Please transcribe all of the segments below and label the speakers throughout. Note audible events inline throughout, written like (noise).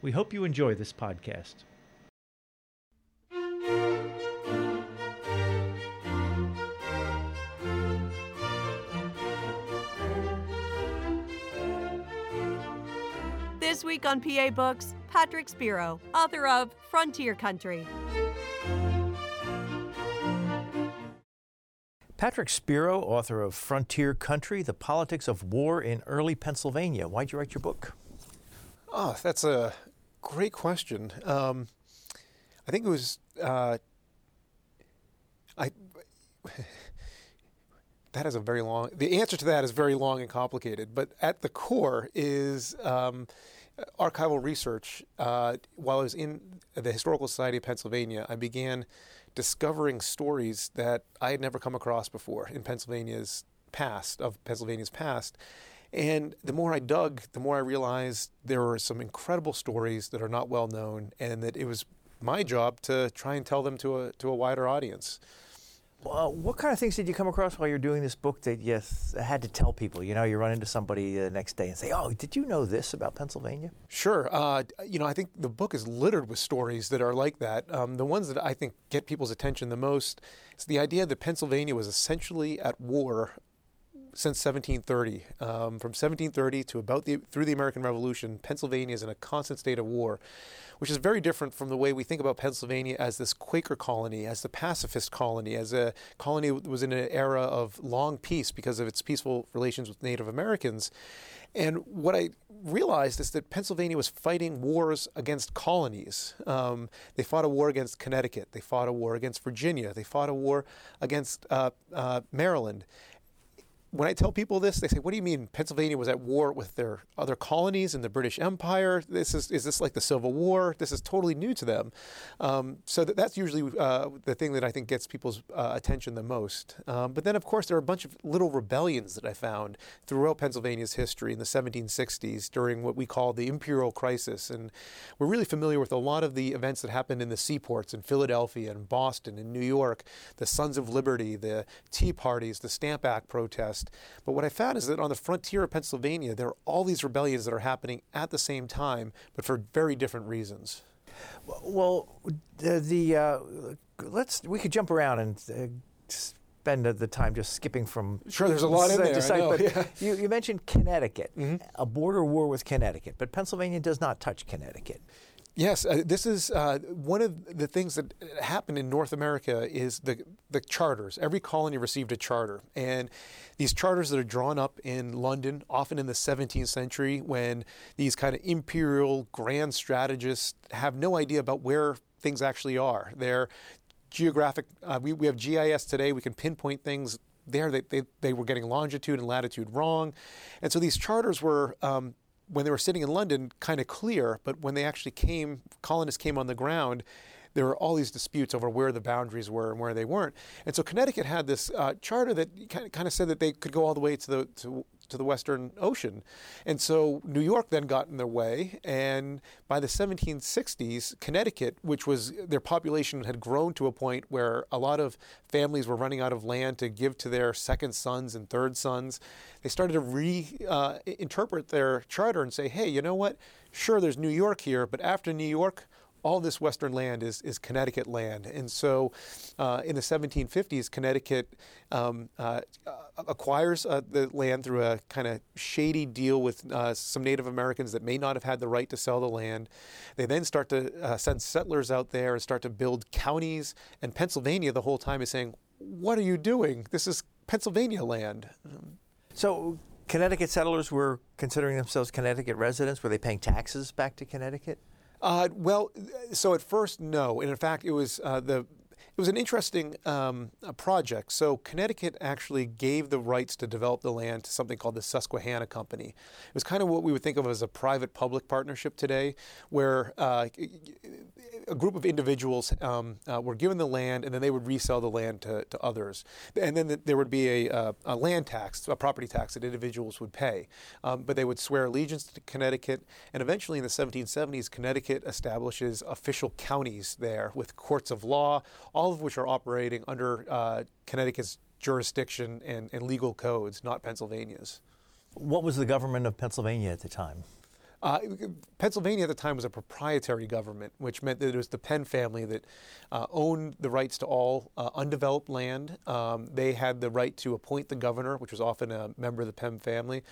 Speaker 1: We hope you enjoy this podcast.
Speaker 2: This week on PA Books, Patrick Spero, author of Frontier Country.
Speaker 1: Patrick Spero, author of Frontier Country The Politics of War in Early Pennsylvania. Why'd you write your book?
Speaker 3: Oh, that's a great question. Um, I think it was. Uh, I. (laughs) that is a very long. The answer to that is very long and complicated, but at the core is um, archival research. Uh, while I was in the Historical Society of Pennsylvania, I began discovering stories that I had never come across before in Pennsylvania's past, of Pennsylvania's past. And the more I dug, the more I realized there were some incredible stories that are not well known, and that it was my job to try and tell them to a, to a wider audience.
Speaker 1: Well, what kind of things did you come across while you're doing this book that you had to tell people? You know, you run into somebody the next day and say, "Oh, did you know this about Pennsylvania?"
Speaker 3: Sure. Uh, you know, I think the book is littered with stories that are like that. Um, the ones that I think get people's attention the most is the idea that Pennsylvania was essentially at war since 1730. Um, from 1730 to about the through the American Revolution, Pennsylvania is in a constant state of war which is very different from the way we think about Pennsylvania as this Quaker colony, as the pacifist colony, as a colony that was in an era of long peace because of its peaceful relations with Native Americans. And what I realized is that Pennsylvania was fighting wars against colonies. Um, they fought a war against Connecticut. They fought a war against Virginia. They fought a war against uh, uh, Maryland when I tell people this, they say, "What do you mean Pennsylvania was at war with their other colonies in the British Empire? This is is this like the Civil War? This is totally new to them." Um, so that, that's usually uh, the thing that I think gets people's uh, attention the most. Um, but then, of course, there are a bunch of little rebellions that I found throughout Pennsylvania's history in the 1760s during what we call the Imperial Crisis, and we're really familiar with a lot of the events that happened in the seaports in Philadelphia and Boston and New York, the Sons of Liberty, the Tea Parties, the Stamp Act protests. But what I found is that on the frontier of Pennsylvania, there are all these rebellions that are happening at the same time, but for very different reasons.
Speaker 1: Well, the, the uh, let's we could jump around and. Uh, spend the time just skipping from
Speaker 3: sure there's a lot in there know,
Speaker 1: but
Speaker 3: yeah.
Speaker 1: you, you, mentioned Connecticut mm-hmm. a border war with Connecticut but Pennsylvania does not touch Connecticut
Speaker 3: Yes, uh, this is uh, one of the things that happened in North America is the the charters. Every colony received a charter, and these charters that are drawn up in London, often in the 17th century, when these kind of imperial grand strategists have no idea about where things actually are. They're geographic. Uh, we we have GIS today. We can pinpoint things there. They, they, they were getting longitude and latitude wrong, and so these charters were. Um, when they were sitting in London, kind of clear, but when they actually came, colonists came on the ground, there were all these disputes over where the boundaries were and where they weren't. And so Connecticut had this uh, charter that kind of, kind of said that they could go all the way to the to, to the Western Ocean. And so New York then got in their way. And by the 1760s, Connecticut, which was their population had grown to a point where a lot of families were running out of land to give to their second sons and third sons, they started to reinterpret uh, their charter and say, hey, you know what? Sure, there's New York here, but after New York, all this western land is, is Connecticut land. And so uh, in the 1750s, Connecticut um, uh, acquires uh, the land through a kind of shady deal with uh, some Native Americans that may not have had the right to sell the land. They then start to uh, send settlers out there and start to build counties. And Pennsylvania, the whole time, is saying, What are you doing? This is Pennsylvania land.
Speaker 1: So Connecticut settlers were considering themselves Connecticut residents. Were they paying taxes back to Connecticut?
Speaker 3: Uh, well, so at first, no. And in fact, it was uh, the it was an interesting um, project. So Connecticut actually gave the rights to develop the land to something called the Susquehanna Company. It was kind of what we would think of as a private-public partnership today, where uh, a group of individuals um, uh, were given the land, and then they would resell the land to, to others. And then the, there would be a, a, a, land tax, a property tax that individuals would pay. Um, but they would swear allegiance to Connecticut, and eventually in the 1770s, Connecticut establishes official counties there with courts of law, all all of which are operating under uh, Connecticut's jurisdiction and, and, legal codes, not Pennsylvania's.
Speaker 4: What was the government of Pennsylvania at the time?
Speaker 3: Uh, Pennsylvania at the time was a proprietary government, which meant that it was the Penn family that uh, owned the rights to all uh, undeveloped land. Um, they had the right to appoint the governor, which was often a member of the Penn family.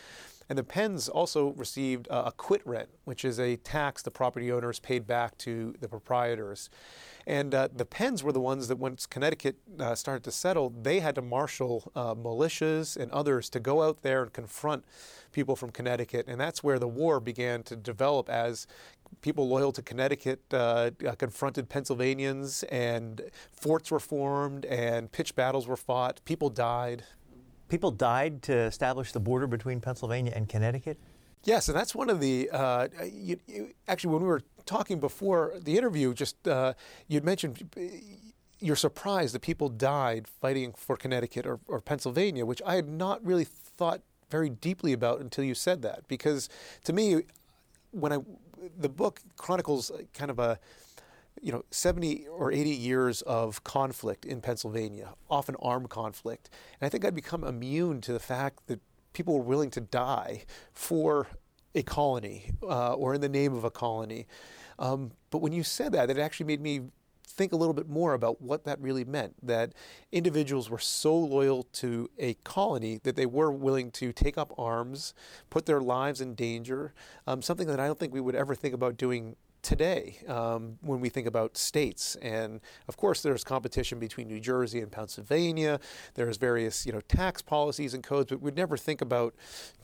Speaker 3: And the Penns also received a quit rent, which is a tax the property owners paid back to the proprietors. And uh, the Penns were the ones that once Connecticut uh, started to settle, they had to marshal uh, militias and others to go out there and confront people from Connecticut. And that's where the war began to develop as people loyal to Connecticut uh, uh, confronted Pennsylvanians, and forts were formed, and pitched battles were fought. People died.
Speaker 4: People died to establish the border between Pennsylvania and Connecticut?
Speaker 3: Yes, and that's one of the. Uh, you, you, actually, when we were talking before the interview, just uh, you'd mentioned you're surprised that people died fighting for Connecticut or, or, Pennsylvania, which I had not really thought very deeply about until you said that. Because to me, when I the book chronicles kind of a you know 70 or 80 years of conflict in Pennsylvania, often armed conflict, and I think I'd become immune to the fact that people were willing to die for a colony uh, or in the name of a colony. Um, but when you said that, it actually made me think a little bit more about what that really meant that individuals were so loyal to a colony that they were willing to take up arms, put their lives in danger, um, something that I don't think we would ever think about doing today um, when we think about states. And of course, there's competition between New Jersey and Pennsylvania. There's various, you know, tax policies and codes, but we'd never think about,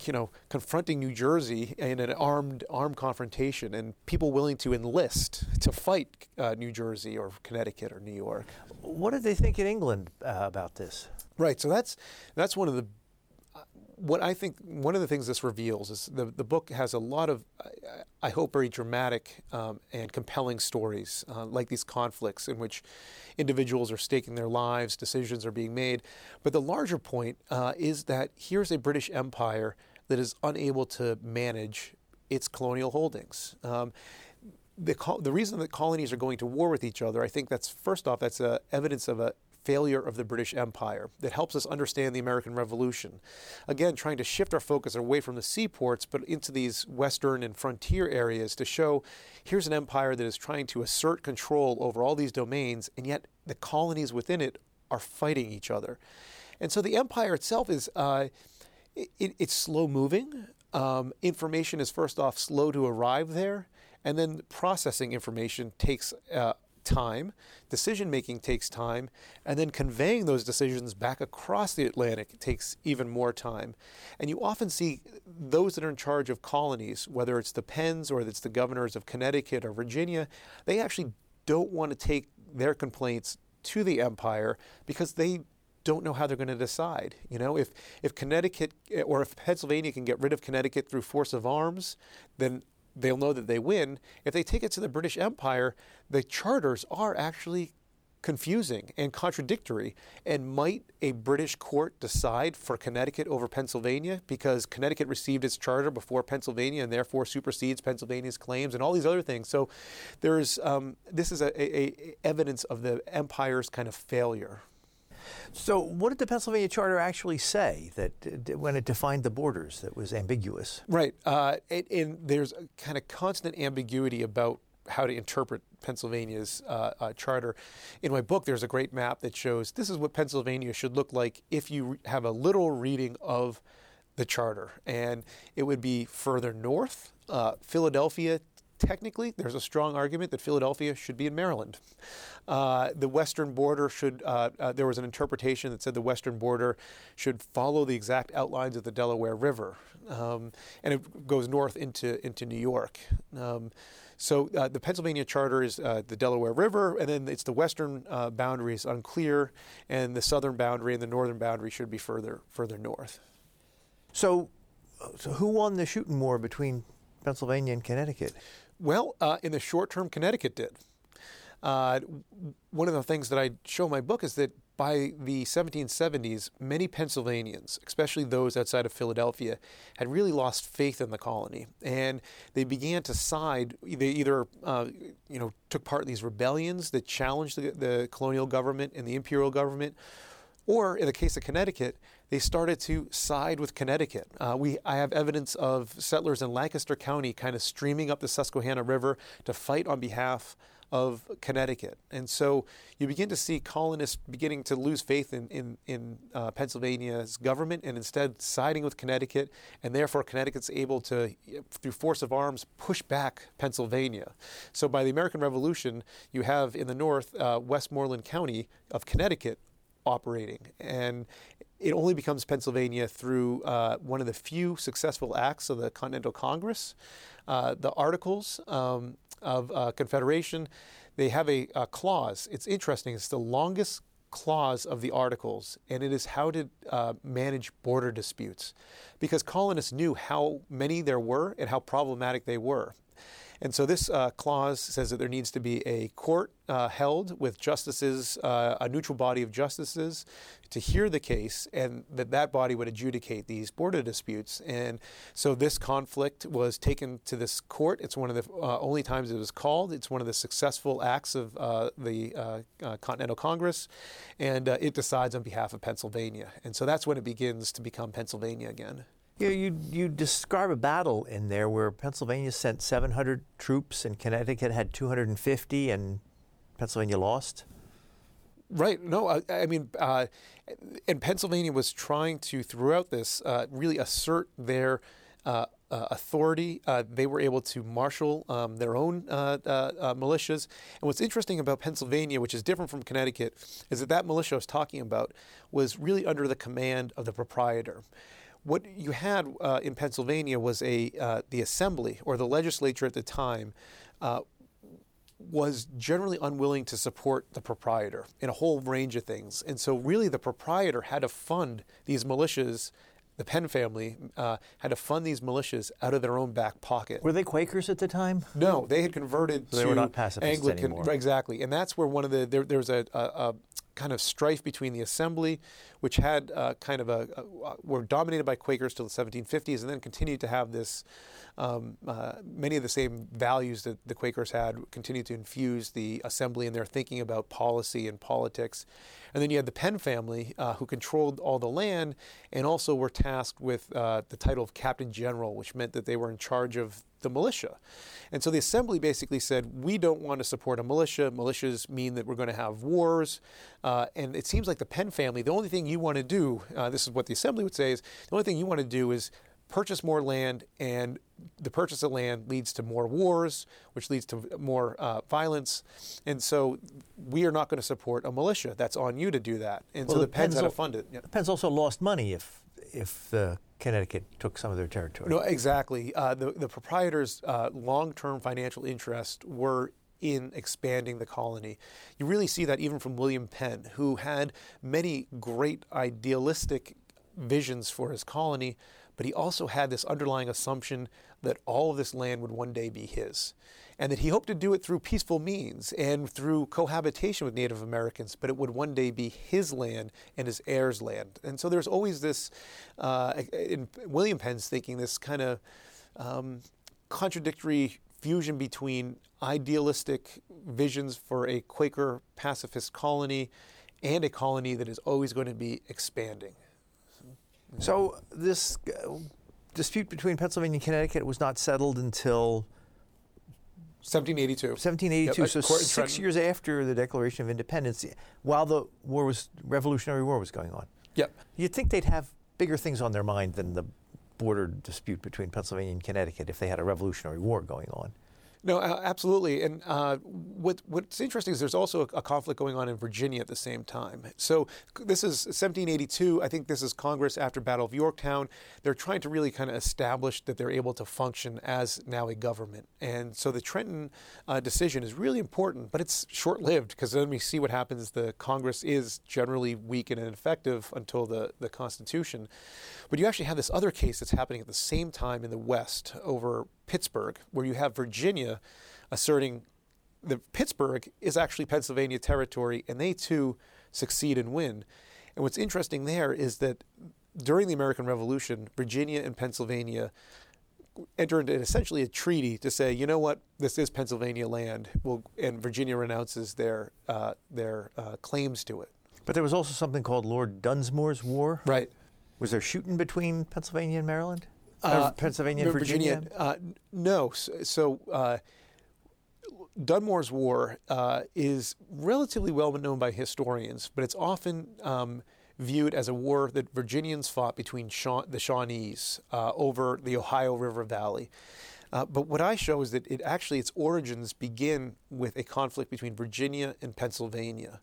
Speaker 3: you know, confronting New Jersey in an armed armed confrontation and people willing to enlist to fight uh, New Jersey or Connecticut or New York.
Speaker 4: What did they think in England uh, about this?
Speaker 3: Right. So that's that's one of the what I think one of the things this reveals is the, the book has a lot of, I hope, very dramatic um, and compelling stories, uh, like these conflicts in which individuals are staking their lives, decisions are being made. But the larger point uh, is that here's a British Empire that is unable to manage its colonial holdings. Um, the, the reason that colonies are going to war with each other, I think that's first off, that's evidence of a failure of the British Empire that helps us understand the American Revolution. Again, trying to shift our focus away from the seaports but into these western and frontier areas to show here's an empire that is trying to assert control over all these domains, and yet the colonies within it are fighting each other. And so the empire itself is. Uh, it, it's slow moving. Um, information is first off slow to arrive there, and then processing information takes uh, time. Decision making takes time. And then conveying those decisions back across the Atlantic takes even more time. And you often see those that are in charge of colonies, whether it's the Penns or it's the governors of Connecticut or Virginia, they actually don't want to take their complaints to the empire because they don't know how they're going to decide. You know, if if Connecticut or if Pennsylvania can get rid of Connecticut through force of arms, then they'll know that they win. If they take it to the British Empire, the charters are actually confusing and contradictory. And might a British court decide for Connecticut over Pennsylvania because Connecticut received its charter before Pennsylvania and therefore supersedes Pennsylvania's claims and all these other things? So there's um, this is a, a, a evidence of the empire's kind of failure.
Speaker 4: So, what did the Pennsylvania Charter actually say that when it defined the borders that was ambiguous?
Speaker 3: Right, uh, and there's a kind of constant ambiguity about how to interpret Pennsylvania's uh, uh, charter. In my book, there's a great map that shows this is what Pennsylvania should look like if you have a literal reading of the charter, and it would be further north. Uh, Philadelphia technically, there's a strong argument that Philadelphia should be in Maryland. Uh, the western border should, uh, uh, there was an interpretation that said the western border should follow the exact outlines of the Delaware River. Um, and it goes north into, into New York. Um, so uh, the Pennsylvania Charter is uh, the Delaware River, and then it's the western uh, boundary is unclear, and the southern boundary and the northern boundary should be further further north.
Speaker 1: So, so who won the shooting war between Pennsylvania and Connecticut?
Speaker 3: Well, uh, in the short term, Connecticut did. Uh, one of the things that I show in my book is that by the 1770s, many Pennsylvanians, especially those outside of Philadelphia, had really lost faith in the colony, and they began to side. They either, uh, you know, took part in these rebellions that challenged the, the colonial government and the imperial government, or in the case of Connecticut, they started to side with Connecticut. Uh, we, I have evidence of settlers in Lancaster County kind of streaming up the Susquehanna River to fight on behalf of Connecticut. And so you begin to see colonists beginning to lose faith in, in, in uh, Pennsylvania's government and instead siding with Connecticut. And therefore, Connecticut's able to, through force of arms, push back Pennsylvania. So by the American Revolution, you have in the north uh, Westmoreland County of Connecticut operating. And it only becomes Pennsylvania through uh, one of the few successful acts of the Continental Congress. Uh, the Articles um, of uh, Confederation, they have a, a, clause. It's interesting. It's the longest clause of the Articles, and it is how to uh, manage border disputes, because colonists knew how many there were and how problematic they were. And so this uh, clause says that there needs to be a court uh, held with justices, uh, a neutral body of justices, to hear the case, and that that body would adjudicate these border disputes. And so this conflict was taken to this court. It's one of the uh, only times it was called. It's one of the successful acts of uh, the uh, Continental Congress, and it decides on behalf of Pennsylvania. And so that's when it begins to become Pennsylvania again.
Speaker 1: You, you, you describe a battle in there where Pennsylvania sent 700 troops and Connecticut had 250 and Pennsylvania lost?
Speaker 3: Right. No, I, I mean, uh, and Pennsylvania was trying to, throughout this, uh, really assert their uh, uh authority. Uh, they were able to marshal um, their own uh, militias. And what's interesting about Pennsylvania, which is different from Connecticut, is that that militia I was talking about was really under the command of the proprietor. What you had uh, in Pennsylvania was a uh, the assembly or the legislature at the time uh, was generally unwilling to support the proprietor in a whole range of things, and so really the proprietor had to fund these militias. The Penn family uh, had to fund these militias out of their own back pocket.
Speaker 1: Were they Quakers at the time?
Speaker 3: No, they had converted
Speaker 1: so
Speaker 3: to
Speaker 1: they were not pacifists
Speaker 3: Anglican.
Speaker 1: Anymore.
Speaker 3: Exactly, and that's where one of the there, there's a, a, a kind of strife between the assembly, which had uh, kind of a, a, were dominated by Quakers till the 1750s, and then continued to have this um, uh, many of the same values that the Quakers had continued to infuse the assembly in their thinking about policy and politics. And then you had the Penn family, uh, who controlled all the land and also were tasked with uh, the title of Captain General, which meant that they were in charge of the militia. And so the assembly basically said, we don't want to support a militia. Militias mean that we're going to have wars. Uh, and it seems like the Penn family, the only thing you want to do, uh, this is what the assembly would say, is the only thing you want to do is purchase more land, and the purchase of land leads to more wars, which leads to more uh, violence. And so we are not going to support a militia. That's on you to do that. And well, so the, the Penns had to fund it.
Speaker 1: Yeah. The Penns also lost money if if uh, Connecticut took some of their territory.
Speaker 3: No, exactly. Uh, the, the proprietors' uh, long term financial interest were in expanding the colony. You really see that even from William Penn, who had many great idealistic visions for his colony, but he also had this underlying assumption that all of this land would one day be his and that he hoped to do it through peaceful means and through cohabitation with Native Americans, but it would one day be his land and his heirs' land. And so there's always this, uh, in William Penn's thinking, this kind of um, contradictory fusion between idealistic visions for a Quaker pacifist colony and a colony that is always going to be expanding.
Speaker 1: So this uh, dispute between Pennsylvania and Connecticut was not settled until
Speaker 3: 1782.
Speaker 1: 1782. Yep, so six years after the Declaration of Independence, while the war was Revolutionary War was going on.
Speaker 3: Yep.
Speaker 1: You'd think they'd have bigger things on their mind than the border dispute between Pennsylvania and Connecticut if they had a Revolutionary War going on.
Speaker 3: No, absolutely. And uh, what, what's interesting is there's also a, a, conflict going on in Virginia at the same time. So this is 1782. I think this is Congress after Battle of Yorktown. They're trying to really kind of establish that they're able to function as now a government. And so the Trenton uh, decision is really important, but it's short-lived because then we see what happens. The Congress is generally weak and ineffective until the, the Constitution. But you actually have this other case that's happening at the same time in the West over Pittsburgh, where you have Virginia asserting that Pittsburgh is actually Pennsylvania territory, and they too succeed and win. And what's interesting there is that during the American Revolution, Virginia and Pennsylvania entered into essentially a treaty to say, you know what, this is Pennsylvania land, we'll, and Virginia renounces their uh, their uh, claims to it.
Speaker 1: But there was also something called Lord Dunmore's War.
Speaker 3: Right.
Speaker 1: Was there shooting between Pennsylvania and Maryland? Uh, Pennsylvania and Virginia? Virginia uh,
Speaker 3: no. So, so uh, Dunmore's War uh, is relatively well known by historians, but it's often um, viewed as a war that Virginians fought between Sha- the Shawnees uh, over the Ohio River Valley. Uh, but what I show is that it actually its origins begin with a conflict between Virginia and Pennsylvania.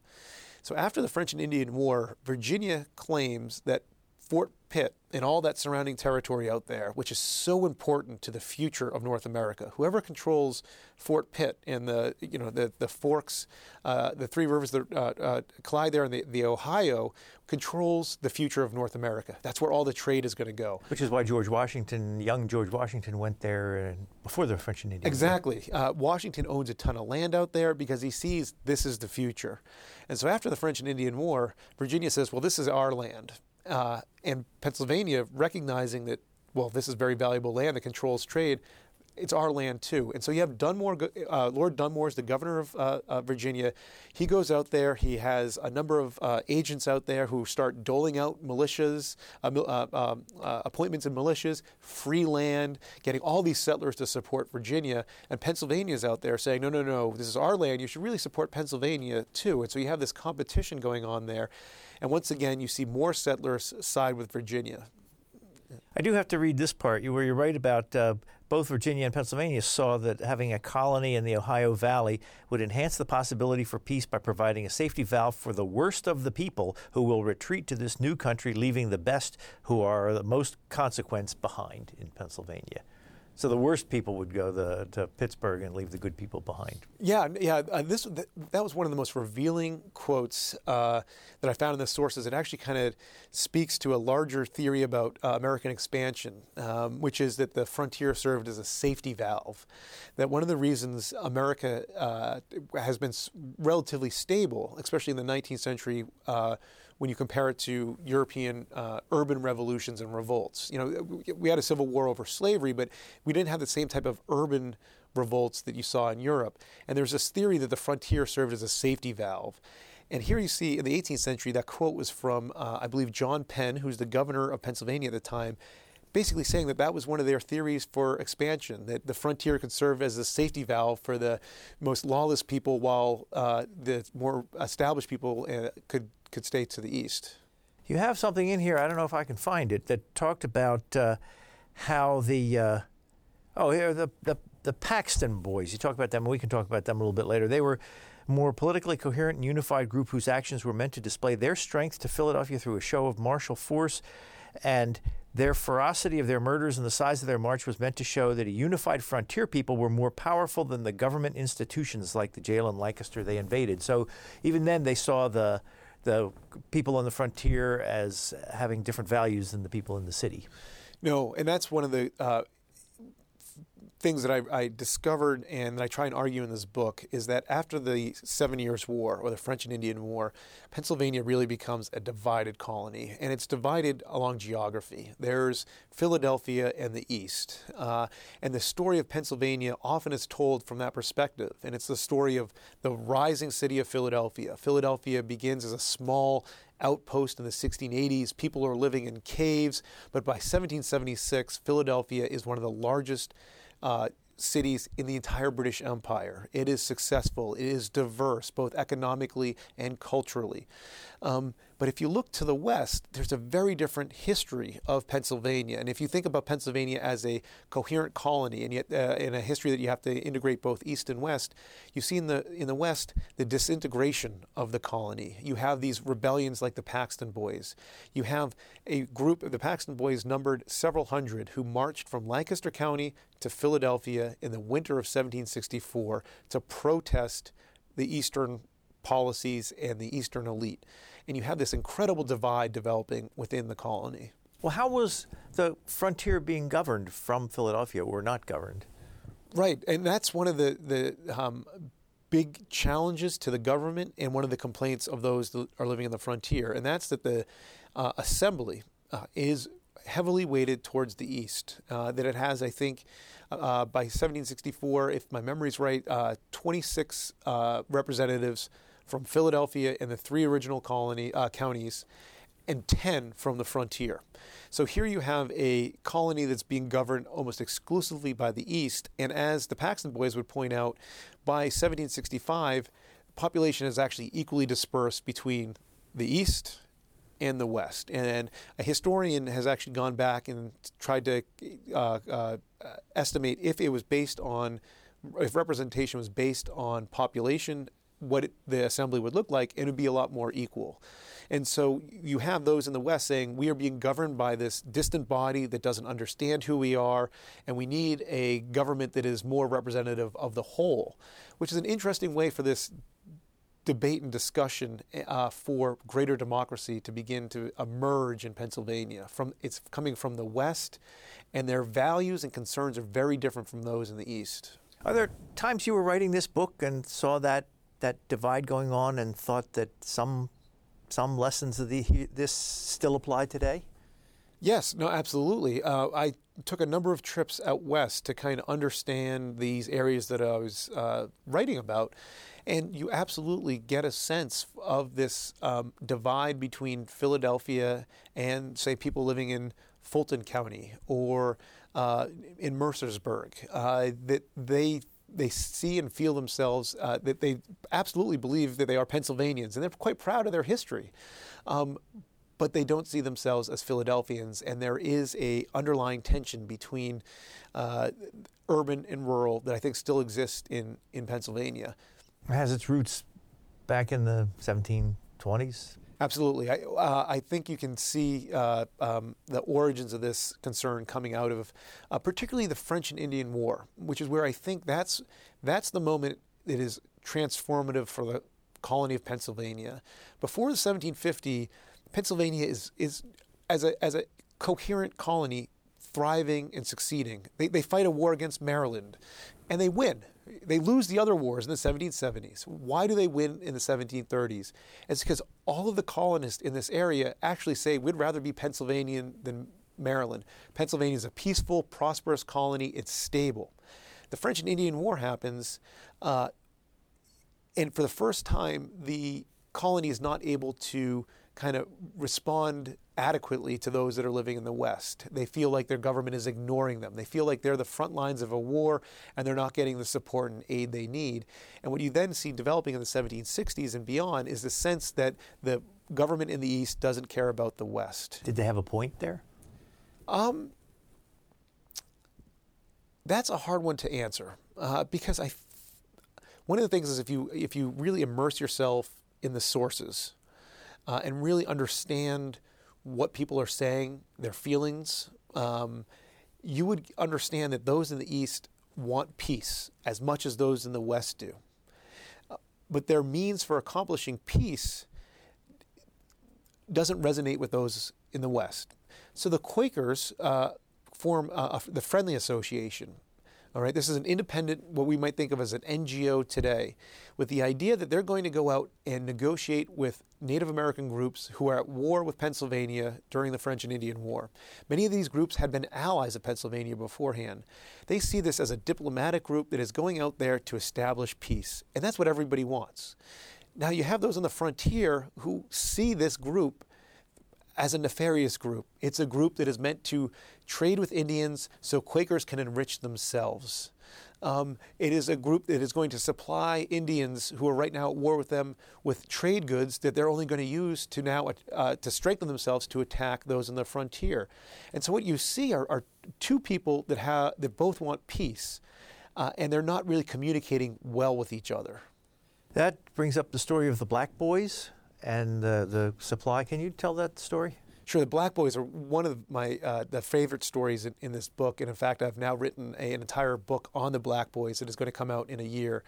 Speaker 3: So after the French and Indian War, Virginia claims that Fort Pitt and all that surrounding territory out there, which is so important to the future of North America. Whoever controls Fort Pitt and the you know the the forks, uh, the three rivers that uh, uh, collide there in the, the Ohio, controls the future of North America. That's where all the trade is going to go.
Speaker 1: Which is why George Washington, young George Washington, went there before the French and Indians.
Speaker 3: Exactly. Uh, Washington owns a ton of land out there because he sees this is the future. And so after the French and Indian War, Virginia says, well, this is our land uh, and Pennsylvania recognizing that, well, this is very valuable land that controls trade, it's our land too. And so you have Dunmore, uh, Lord Dunmore is the governor of uh, Virginia. He goes out there. He has a number of uh, agents out there who start doling out militias, uh, uh, um, appointments in militias, free land, getting all these settlers to support Virginia. And Pennsylvania is out there saying, no, no, no, this is our land. You should really support Pennsylvania too. And so you have this competition going on there. And once again, you see more settlers side with Virginia.
Speaker 1: I do have to read this part where you write about uh, both Virginia and Pennsylvania saw that having a colony in the Ohio Valley would enhance the possibility for peace by providing a safety valve for the worst of the people who will retreat to this new country, leaving the best who are the most consequence behind in Pennsylvania. So the worst people would go the, to Pittsburgh and leave the good people behind.
Speaker 3: Yeah, yeah. Uh, this that, was one of the most revealing quotes uh, that I found in the sources. It actually kind of speaks to a larger theory about uh, American expansion, um, which is that the frontier served as a safety valve. That one of the reasons America uh, has been relatively stable, especially in the 19th century uh, when you compare it to European uh, urban revolutions and revolts. You know, we had a civil war over slavery, but we didn't have the same type of urban revolts that you saw in Europe. And there's this theory that the frontier served as a safety valve. And here you see in the 18th century, that quote was from, uh, I believe, John Penn, who's the governor of Pennsylvania at the time, basically saying that that was one of their theories for expansion, that the frontier could serve as a safety valve for the most lawless people while uh, the more established people uh, could could stay to the east.
Speaker 1: You have something in here, I don't know if I can find it, that talked about uh, how the, uh, oh, here, the, the, the Paxton boys, you talk about them, we can talk about them a little bit later. They were more politically coherent and unified group whose actions were meant to display their strength to Philadelphia through a show of martial force. And their ferocity of their murders and the size of their march was meant to show that a unified frontier people were more powerful than the government institutions like the jail in Lancaster they invaded. So even then, they saw the the people on the frontier as having different values than the people in the city.
Speaker 3: No, and that's one of the uh, things that I, I, discovered and that I try and argue in this book is that after the Seven Years' War or the French and Indian War, Pennsylvania really becomes a divided colony, and it's divided along geography. There's Philadelphia and the East, uh, and the story of Pennsylvania often is told from that perspective, and it's the story of the rising city of Philadelphia. Philadelphia begins as a small outpost in the 1680s. People are living in caves, but by 1776, Philadelphia is one of the largest uh, cities in the entire British Empire. It is successful, it is diverse, both economically and culturally. Um, But if you look to the west, there's a very different history of Pennsylvania. And if you think about Pennsylvania as a coherent colony, and yet uh, in a history that you have to integrate both east and west, you see in the in the west the disintegration of the colony. You have these rebellions like the Paxton Boys. You have a group of the Paxton Boys numbered several hundred who marched from Lancaster County to Philadelphia in the winter of 1764 to protest the Eastern policies and the Eastern elite. And you have this incredible divide developing within the colony.
Speaker 1: Well, how was the frontier being governed from Philadelphia or not governed?
Speaker 3: Right, and that's one of the the um, big challenges to the government, and one of the complaints of those that are living in the frontier, and that's that the uh, assembly uh, is heavily weighted towards the east. Uh, that it has, I think, uh, by 1764, if my memory is right, uh, 26 uh, representatives from Philadelphia and the three original colony counties, and 10 from the frontier. So here you have a colony that's being governed almost exclusively by the East. And as the Paxton Boys would point out, by 1765, population is actually equally dispersed between the East and the West. And a historian has actually gone back and tried to uh, uh, estimate if it was based on, if representation was based on population, what it, the assembly would look like, and it would be a lot more equal. And so you have those in the West saying, we are being governed by this distant body that doesn't understand who we are, and we need a government that is more representative of the whole, which is an interesting way for this debate and discussion uh, for greater democracy to begin to emerge in Pennsylvania. From it's coming from the West, and their values and concerns are very different from those in the East.
Speaker 1: Are there times you were writing this book and saw that that divide going on and thought that some some lessons of the, this still apply today?
Speaker 3: Yes, no, absolutely. Uh, I took a number of trips out west to kind of understand these areas that I was uh, writing about. And you absolutely get a sense of this um, divide between Philadelphia and, say, people living in Fulton County or uh, in Mercersburg. Uh, that they they see and feel themselves uh, that they absolutely believe that they are Pennsylvanians and they're quite proud of their history. Um, but they don't see themselves as Philadelphians, and there is a underlying tension between uh, urban and rural that I think still exists in, in Pennsylvania.
Speaker 1: It has its roots back in the 1720s.
Speaker 3: Absolutely. I, uh, I think you can see uh, um, the origins of this concern coming out of uh, particularly the French and Indian War, which is where I think that's, that's the moment that is transformative for the colony of Pennsylvania. Before the 1750, Pennsylvania is, is as, a, as a coherent colony, thriving and succeeding. They, they fight a war against Maryland and they win. They lose the other wars in the 1770s. Why do they win in the 1730s? It's because all of the colonists in this area actually say we'd rather be Pennsylvanian than Maryland. Pennsylvania is a peaceful, prosperous colony, it's stable. The French and Indian War happens, uh, and for the first time, the colony is not able to kind of respond adequately to those that are living in the West. They feel like their government is ignoring them. They feel like they're the front lines of a war and they're not getting the support and aid they need. And what you then see developing in the 1760s and beyond is the sense that the government in the East doesn't care about the West.
Speaker 1: Did they have a point there?
Speaker 3: Um, that's a hard one to answer uh, because I. One of the things is if you if you really immerse yourself in the sources uh, and really understand what people are saying, their feelings, um, you would understand that those in the East want peace as much as those in the West do. Uh, but their means for accomplishing peace doesn't resonate with those in the West. So the Quakers uh, form uh, the Friendly Association, all right, this is an independent, what we might think of as an NGO today, with the idea that they're going to go out and negotiate with Native American groups who are at war with Pennsylvania during the French and Indian War. Many of these groups had been allies of Pennsylvania beforehand. They see this as a diplomatic group that is going out there to establish peace, and that's what everybody wants. Now, you have those on the frontier who see this group as a nefarious group. It's a group that is meant to trade with Indians so Quakers can enrich themselves. Um, it is a group that is going to supply Indians who are right now at war with them with trade goods that they're only going to use to now uh, to strengthen themselves to attack those on the frontier. And so what you see are, are two people that have that both want peace, uh, and they're not really communicating well with each other.
Speaker 1: That brings up the story of the Black Boys and the, the supply. Can you tell that story?
Speaker 3: Sure, the Black Boys are one of my uh, the favorite stories in, in, this book, and in fact, I've now written a, an entire book on the Black Boys that is going to come out in a year.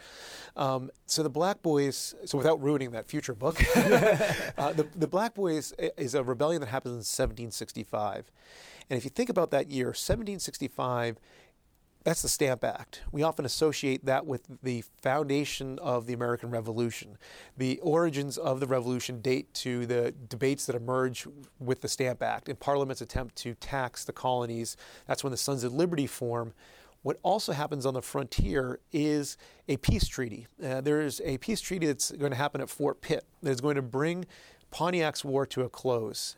Speaker 3: Um, so the Black Boys, so without ruining that future book, (laughs) uh, the, the Black Boys is a rebellion that happens in 1765, and if you think about that year, 1765 that's the Stamp Act. We often associate that with the foundation of the American Revolution. The origins of the Revolution date to the debates that emerge with the Stamp Act and Parliament's attempt to tax the colonies. That's when the Sons of Liberty form. What also happens on the frontier is a peace treaty. Uh, there's a peace treaty that's going to happen at Fort Pitt that is going to bring Pontiac's war to a close.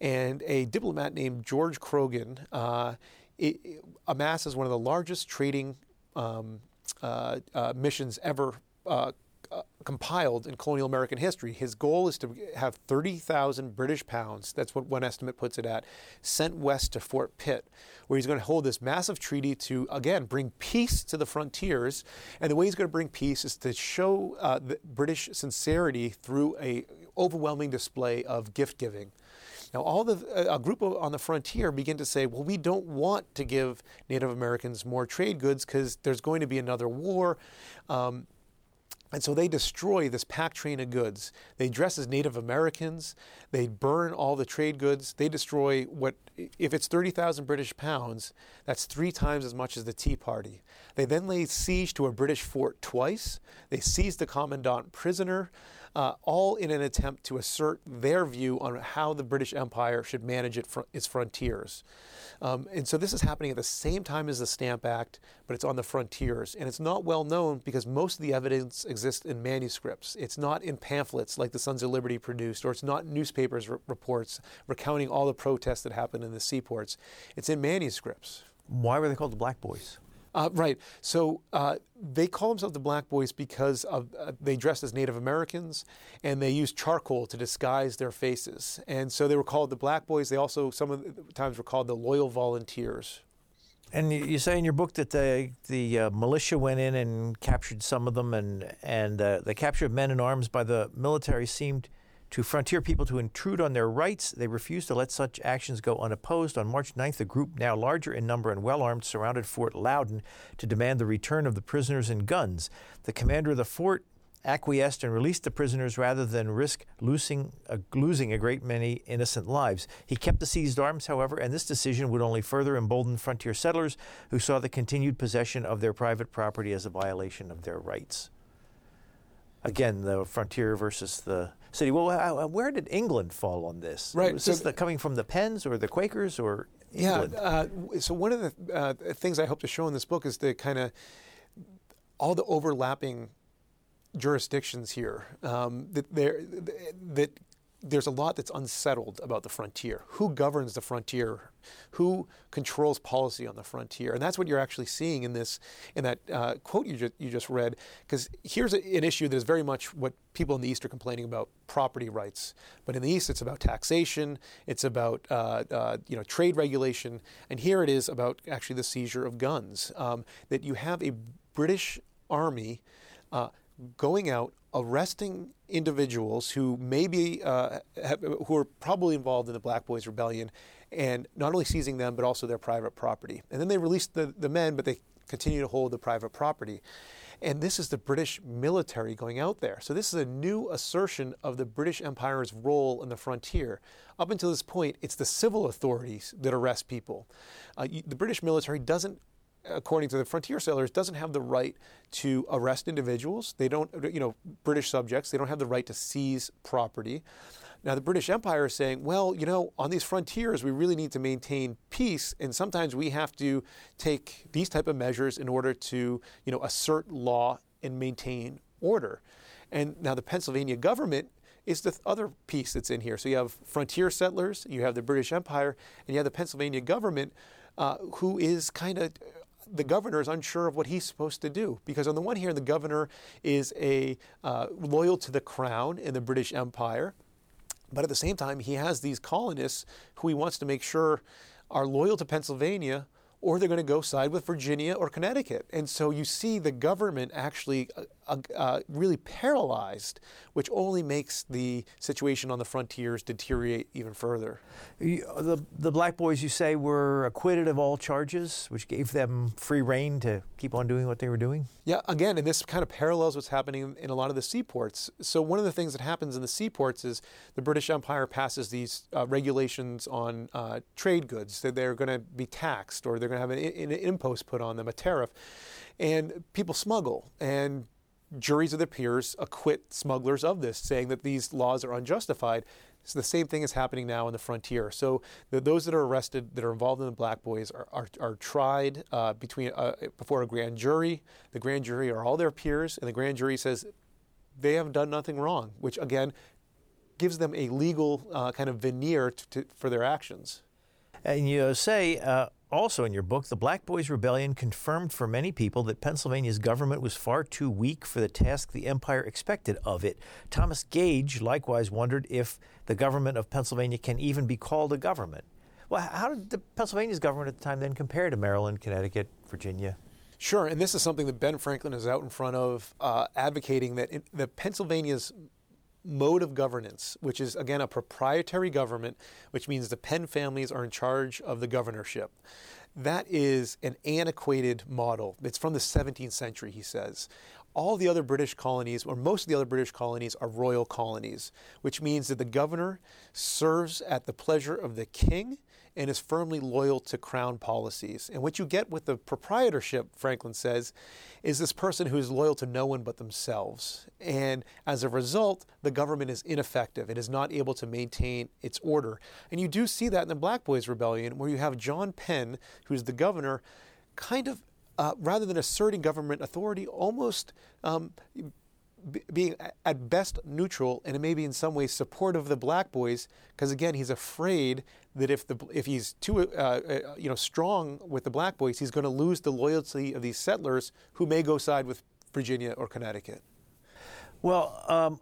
Speaker 3: And a diplomat named George Croghan. Uh, it, it amasses one of the largest trading um, uh, uh, missions ever uh, uh, compiled in colonial American history. His goal is to have 30,000 British pounds, that's what one estimate puts it at, sent west to Fort Pitt, where he's going to hold this massive treaty to, again, bring peace to the frontiers. And the way he's going to bring peace is to show uh, British sincerity through a overwhelming display of gift giving. Now, all the a group on the frontier begin to say, well, we don't want to give Native Americans more trade goods because there's going to be another war. Um, and so they destroy this pack train of goods. They dress as Native Americans. They burn all the trade goods. They destroy what, if it's 30,000 British pounds, that's three times as much as the Tea Party. They then lay siege to a British fort twice. They seize the commandant prisoner uh, all in an attempt to assert their view on how the British Empire should manage it fr- its frontiers. Um, and so this is happening at the same time as the Stamp Act, but it's on the frontiers. And it's not well known because most of the evidence exists in manuscripts. It's not in pamphlets like the Sons of Liberty produced, or it's not newspapers r- reports recounting all the protests that happened in the seaports. It's in manuscripts.
Speaker 1: Why were they called the Black Boys?
Speaker 3: Uh, right. So uh, they call themselves the Black Boys because of, uh, they dressed as Native Americans and they used charcoal to disguise their faces. And so they were called the Black Boys. They also, some of the times, were called the Loyal Volunteers.
Speaker 1: And you say in your book that the the uh, militia went in and captured some of them, and and uh, the capture of men in arms by the military seemed to frontier people to intrude on their rights. They refused to let such actions go unopposed. On March 9th, a group now larger in number and well armed surrounded Fort Loudon to demand the return of the prisoners and guns. The commander of the fort acquiesced and released the prisoners rather than risk losing a, losing a great many innocent lives. He kept the seized arms, however, and this decision would only further embolden frontier settlers who saw the continued possession of their private property as a violation of their rights. Again, the frontier versus the city. Well, where did England fall on this?
Speaker 3: Right.
Speaker 1: Was so this the, coming from the Penns or the Quakers or
Speaker 3: England? Yeah. Uh, so one of the uh, things I hope to show in this book is the kind of all the overlapping jurisdictions here um, that, that there's a lot that's unsettled about the frontier. Who governs the frontier? Who controls policy on the frontier? And that's what you're actually seeing in this, in that uh, quote you, ju- you just read. Because here's a, an issue that is very much what people in the East are complaining about: property rights. But in the East, it's about taxation. It's about uh, uh, you know trade regulation. And here it is about actually the seizure of guns. Um, that you have a British army uh, going out arresting individuals who maybe uh, have, who are probably involved in the Black Boys Rebellion, and not only seizing them but also their private property. And then they release the, the men, but they continue to hold the private property. And this is the British military going out there. So this is a new assertion of the British Empire's role in the frontier. Up until this point, it's the civil authorities that arrest people. Uh, the British military doesn't according to the frontier settlers, doesn't have the right to arrest individuals. They don't, you know, British subjects, they don't have the right to seize property. Now, the British Empire is saying, well, you know, on these frontiers, we really need to maintain peace, and sometimes we have to take these type of measures in order to, you know, assert law and maintain order. And now the Pennsylvania government is the other piece that's in here. So you have frontier settlers, you have the British Empire, and you have the Pennsylvania government, uh, who is kind of the governor is unsure of what he's supposed to do because on the one hand, the governor is a uh, loyal to the crown in the British Empire, but at the same time, he has these colonists who he wants to make sure are loyal to Pennsylvania or they're going to go side with Virginia or Connecticut. And so you see the government actually uh, uh, really paralyzed, which only makes the situation on the frontiers deteriorate even further.
Speaker 1: The, the black boys, you say, were acquitted of all charges, which gave them free reign to keep on doing what they were doing?
Speaker 3: Yeah, again, and this kind of parallels what's happening in a lot of the seaports. So, one of the things that happens in the seaports is the British Empire passes these uh, regulations on uh, trade goods that they're going to be taxed or they're going to have an, an impost put on them, a tariff. And people smuggle, and juries of their peers acquit smugglers of this, saying that these laws are unjustified. So the same thing is happening now on the frontier. So the, those that are arrested, that are involved in the Black Boys, are, are, are tried uh, between uh, before a grand jury. The grand jury are all their peers, and the grand jury says they have done nothing wrong, which again gives them a legal uh, kind of veneer to, to, for their actions.
Speaker 1: And you know, say uh, also, in your book, the Black Boys Rebellion confirmed for many people that Pennsylvania's government was far too weak for the task the empire expected of it. Thomas Gage likewise wondered if the government of Pennsylvania can even be called a government. Well, how did the Pennsylvania's government at the time then compare to Maryland, Connecticut, Virginia?
Speaker 3: Sure, and this is something that Ben Franklin is out in front of, uh, advocating that in, the Pennsylvania's mode of governance, which is again a proprietary government, which means the Penn families are in charge of the governorship. That is an antiquated model. It's from the 17th century, he says. All the other British colonies, or most of the other British colonies, are royal colonies, which means that the governor serves at the pleasure of the king and is firmly loyal to crown policies. And what you get with the proprietorship, Franklin says, is this person who is loyal to no one but themselves. And as a result, the government is ineffective. It is not able to maintain its order. And you do see that in the Black Boys Rebellion, where you have John Penn, who's the governor, kind of, uh, rather than asserting government authority, almost um, being at best neutral and maybe in some ways supportive of the black boys because again he's afraid that if the if he's too uh, uh, you know strong with the black boys he's going to lose the loyalty of these settlers who may go side with Virginia or Connecticut.
Speaker 1: Well, um,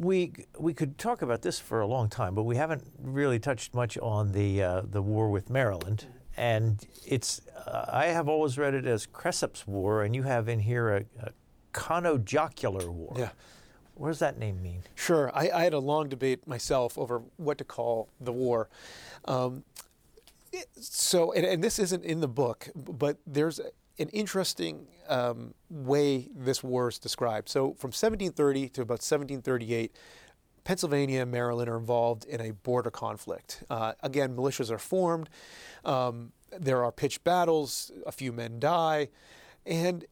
Speaker 1: we we could talk about this for a long time, but we haven't really touched much on the uh, the war with Maryland. And it's uh, I have always read it as Cresap's War, and you have in here a, a Conojocular War.
Speaker 3: Yeah.
Speaker 1: What does that name mean?
Speaker 3: Sure. I, I had a long debate myself over what to call the war. Um, so, and, and, this isn't in the book, but there's an interesting um, way this war is described. So, from 1730 to about 1738, Pennsylvania and Maryland are involved in a border conflict. Uh, again, militias are formed. Um, there are pitched battles. A few men die, and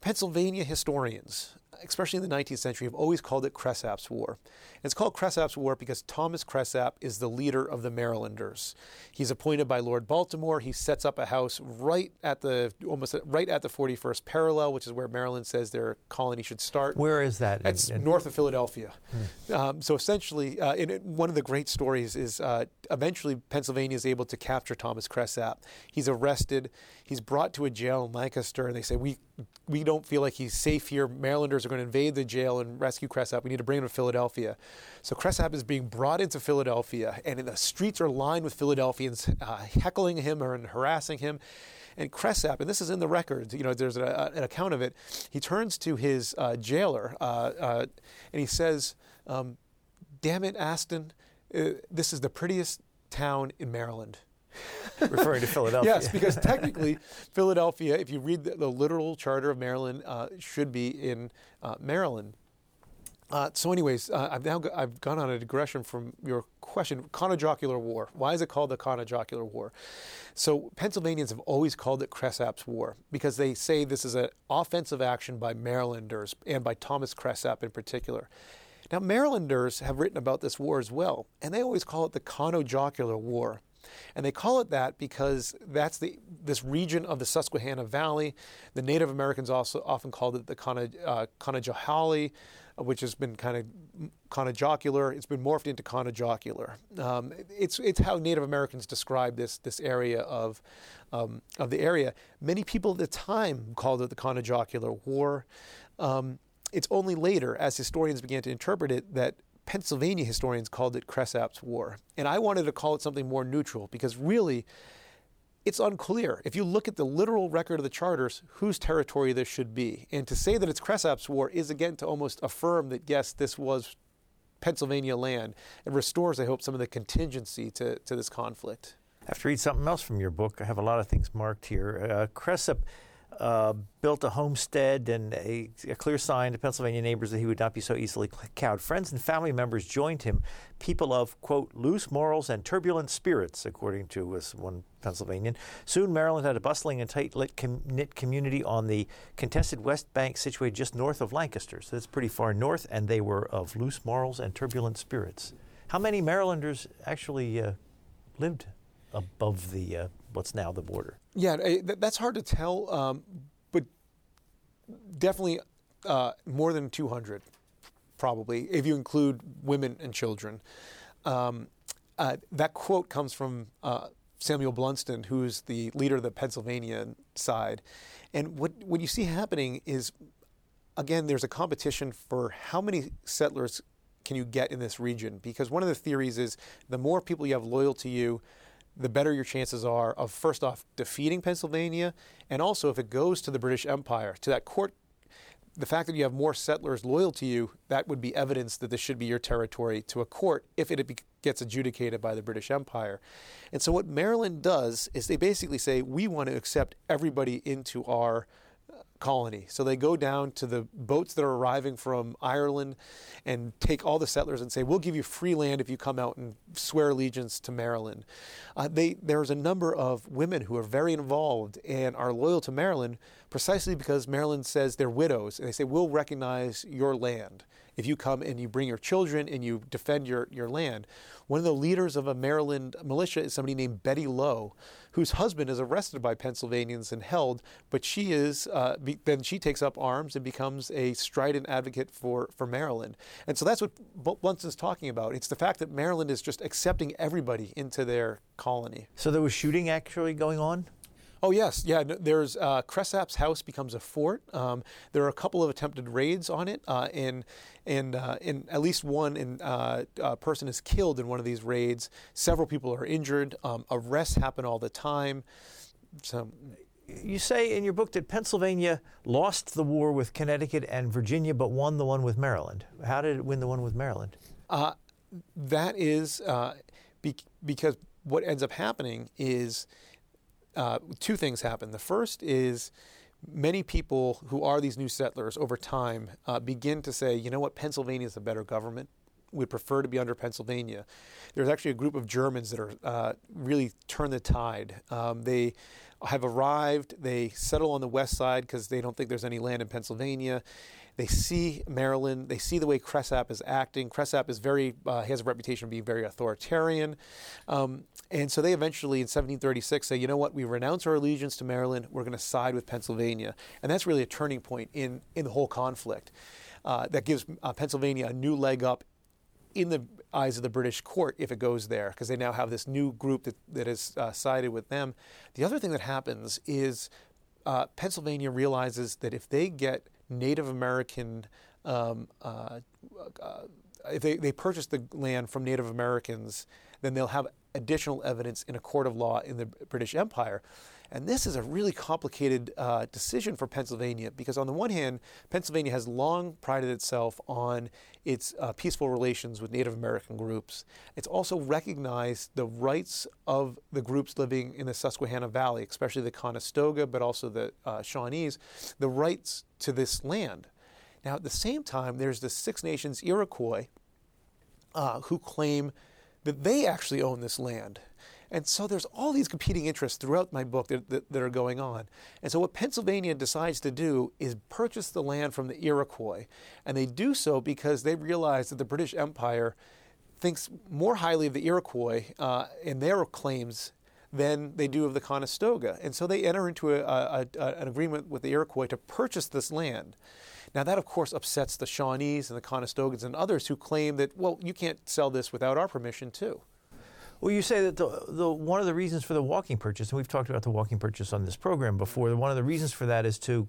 Speaker 3: Pennsylvania historians, especially in the 19th century, have always called it Cresap's War. And it's called Cresap's War because Thomas Cresap is the leader of the Marylanders. He's appointed by Lord Baltimore. He sets up a house right at the almost right at the 41st parallel, which is where Maryland says their colony should start.
Speaker 1: Where is that?
Speaker 3: It's in, in... north of Philadelphia. Hmm. Um, so essentially, uh, in, one of the great stories is uh, eventually Pennsylvania is able to capture Thomas Cresap. He's arrested. He's brought to a jail in Lancaster, and they say we we don't feel like he's safe here. Marylanders are going to invade the jail and rescue Cresap. We need to bring him to Philadelphia. So Cresap is being brought into Philadelphia, and the streets are lined with Philadelphians uh, heckling him and harassing him. And Cresap, and this is in the records, you know, there's a, an account of it. He turns to his uh, jailer uh, uh and he says, um, Damn it, Aston, uh, this is the prettiest town in Maryland. (laughs)
Speaker 1: referring to Philadelphia.
Speaker 3: yes, because technically, Philadelphia, if you read the, the literal charter of Maryland, uh, should be in uh, Maryland. Uh, so, anyways, uh, I've now I've gone on a digression from your question. Conojocular War. Why is it called the Conojocular War? So, Pennsylvanians have always called it Cresap's War because they say this is an offensive action by Marylanders and by Thomas Cresap in particular. Now, Marylanders have written about this war as well, and they always call it the Conojocular War. And they call it that because that's the this region of the Susquehanna Valley. The Native Americans also often called it the Conejohela, uh, which has been kind of Conojocular. It's been morphed into Conojocular. Um, it's it's how Native Americans describe this this area of um, of the area. Many people at the time called it the Conojocular War. Um, it's only later, as historians began to interpret it, that Pennsylvania historians called it Cresap's War. And I wanted to call it something more neutral because really, it's unclear. If you look at the literal record of the charters, whose territory this should be. And to say that it's Cresap's War is again to almost affirm that, yes, this was Pennsylvania land and restores, I hope, some of the contingency to, to this conflict.
Speaker 1: I have to read something else from your book. I have a lot of things marked here. Uh, uh, built a homestead and a, a, clear sign to Pennsylvania neighbors that he would not be so easily cowed. Friends and family members joined him, people of, quote, loose morals and turbulent spirits, according to one Pennsylvanian. Soon, Maryland had a bustling and tight knit community on the contested West Bank situated just north of Lancaster. So that's pretty far north, and they were of loose morals and turbulent spirits. How many Marylanders actually uh, lived above the uh, what's now the border?
Speaker 3: Yeah, that's hard to tell, um, but definitely uh, more than 200, probably, if you include women and children. Um, uh, that quote comes from uh, Samuel Blunston, who's the leader of the Pennsylvania side. And what, what you see happening is, again, there's a competition for how many settlers can you get in this region? Because one of the theories is the more people you have loyal to you, the better your chances are of first off defeating Pennsylvania, and also if it goes to the British Empire, to that court. The fact that you have more settlers loyal to you, that would be evidence that this should be your territory to a court if it gets adjudicated by the British Empire. And so, what Maryland does is they basically say, we want to accept everybody into our colony. So they go down to the boats that are arriving from Ireland and take all the settlers and say, "We'll give you free land if you come out and swear allegiance to Maryland." Uh, they, there's a number of women who are very involved and are loyal to Maryland precisely because Maryland says they're widows and they say, "We'll recognize your land." if you come and you bring your children and you defend your, your land. One of the leaders of a Maryland militia is somebody named Betty Lowe, whose husband is arrested by Pennsylvanians and held, but she is uh, be, then she takes up arms and becomes a strident advocate for, for Maryland. And so that's what Blunston's talking about. It's the fact that Maryland is just accepting everybody into their colony.
Speaker 1: So there was shooting actually going on?
Speaker 3: Oh yes, yeah. There's uh, Cresap's house becomes a fort. Um, there are a couple of attempted raids on it, uh, and and uh, in at least one in, uh, person is killed in one of these raids. Several people are injured. Um, arrests happen all the time. So.
Speaker 1: You say in your book that Pennsylvania lost the war with Connecticut and Virginia, but won the one with Maryland. How did it win the one with Maryland? Uh,
Speaker 3: that is uh, be- because what ends up happening is uh, two things happen. The first is many people who are these new settlers over time uh, begin to say, you know what, Pennsylvania is a better government. We'd prefer to be under Pennsylvania. There's actually a group of Germans that are uh, really turn the tide. Um, they have arrived. They settle on the west side because they don't think there's any land in Pennsylvania. They see Maryland. They see the way Cresap is acting. Cresap is very uh, has a reputation of being very authoritarian, um, and so they eventually in 1736 say, you know what, we renounce our allegiance to Maryland. We're going to side with Pennsylvania, and that's really a turning point in in the whole conflict. Uh, that gives uh, Pennsylvania a new leg up in the eyes of the British court if it goes there, because they now have this new group that, that has uh, sided with them. The other thing that happens is uh, Pennsylvania realizes that if they get Native American, um, uh, uh, if they, they purchase the land from Native Americans, then they'll have additional evidence in a court of law in the British Empire. And this is a really complicated uh, decision for Pennsylvania because, on the one hand, Pennsylvania has long prided itself on its uh, peaceful relations with Native American groups. It's also recognized the rights of the groups living in the Susquehanna Valley, especially the Conestoga, but also the uh, Shawnees, the rights to this land. Now, at the same time, there's the Six Nations Iroquois uh, who claim that they actually own this land. And so there's all these competing interests throughout my book that, that, that, are going on. And so what Pennsylvania decides to do is purchase the land from the Iroquois. And they do so because they realize that the British Empire thinks more highly of the Iroquois uh, and their claims than they do of the Conestoga. And so they enter into a, a, a, an agreement with the Iroquois to purchase this land. Now, that of course upsets the Shawnees and the Conestogans and others who claim that, well, you can't sell this without our permission, too.
Speaker 1: Well, you say that the, the, one of the reasons for the walking purchase, and we've talked about the walking purchase on this program before, one of the reasons for that is to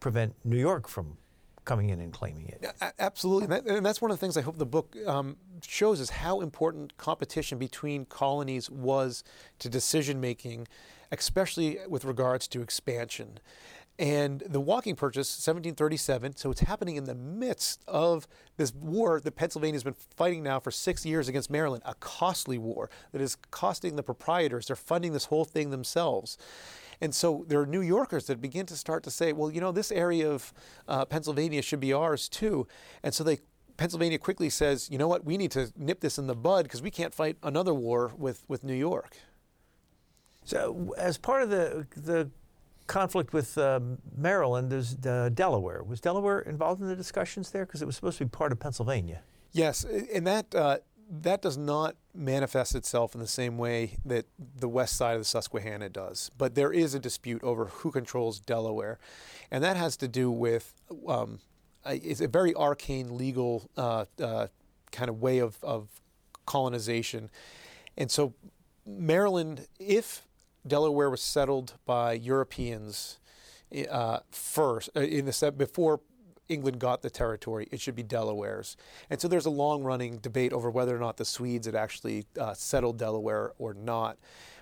Speaker 1: prevent New York from coming in and claiming it.
Speaker 3: Absolutely. And, that, and that's one of the things I hope the book um, shows is how important competition between colonies was to decision making, especially with regards to expansion. And the walking purchase, 1737, so it's happening in the midst of this war that Pennsylvania's been fighting now for six years against Maryland, a costly war that is costing the proprietors. They're funding this whole thing themselves. And so there are New Yorkers that begin to start to say, well, you know, this area of uh, Pennsylvania should be ours too. And so they Pennsylvania quickly says, you know what, we need to nip this in the bud because we can't fight another war with, with New York.
Speaker 1: So, as part of the the conflict with uh, Maryland, there's uh, Delaware. Was Delaware involved in the discussions there because it was supposed to be part of Pennsylvania?
Speaker 3: Yes, and that uh, that does not manifest itself in the same way that the west side of the Susquehanna does. But there is a dispute over who controls Delaware, and that has to do with um, it's a very arcane legal uh, uh, kind of way of, of colonization, and so Maryland, if Delaware was settled by Europeans uh, first uh, in the before England got the territory, it should be Delaware's. And so there's a long running debate over whether or not the Swedes had actually uh, settled Delaware or not.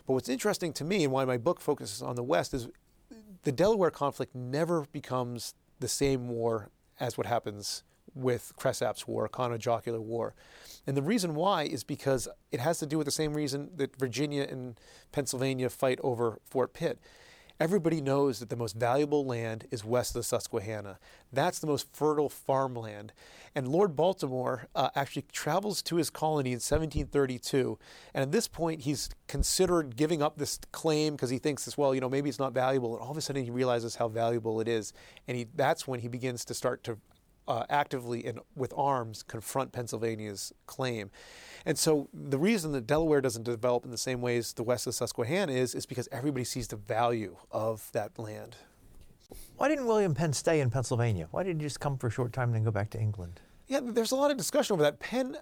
Speaker 3: But what's interesting to me and why my book focuses on the West is the Delaware conflict never becomes the same war as what happens with Cresap's War, Conojocular War. And the reason why is because it has to do with the same reason that Virginia and Pennsylvania fight over Fort Pitt. Everybody knows that the most valuable land is west of the Susquehanna. That's the most fertile farmland. And Lord Baltimore uh, actually travels to his colony in 1732. And at this point, he's considered giving up this claim because he thinks, this, well, you know, maybe it's not valuable. And all of a sudden, he realizes how valuable it is. And he, that's when he begins to start to uh, actively and with arms confront Pennsylvania's claim. And so the reason that Delaware doesn't develop in the same ways the west of Susquehanna is, is because everybody sees the value of that land.
Speaker 1: Why didn't William Penn stay in Pennsylvania? Why did he just come for a short time and then go back to England?
Speaker 3: Yeah, there's a lot of discussion over that. Penn,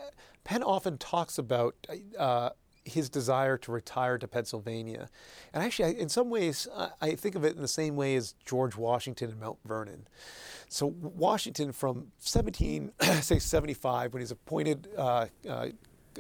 Speaker 3: Penn often talks about uh, his desire to retire to Pennsylvania. And actually, I, in some ways, I, I think of it in the same way as George Washington and Mount Vernon. So Washington, from 17, (clears throat) say 75, when he's appointed uh, uh,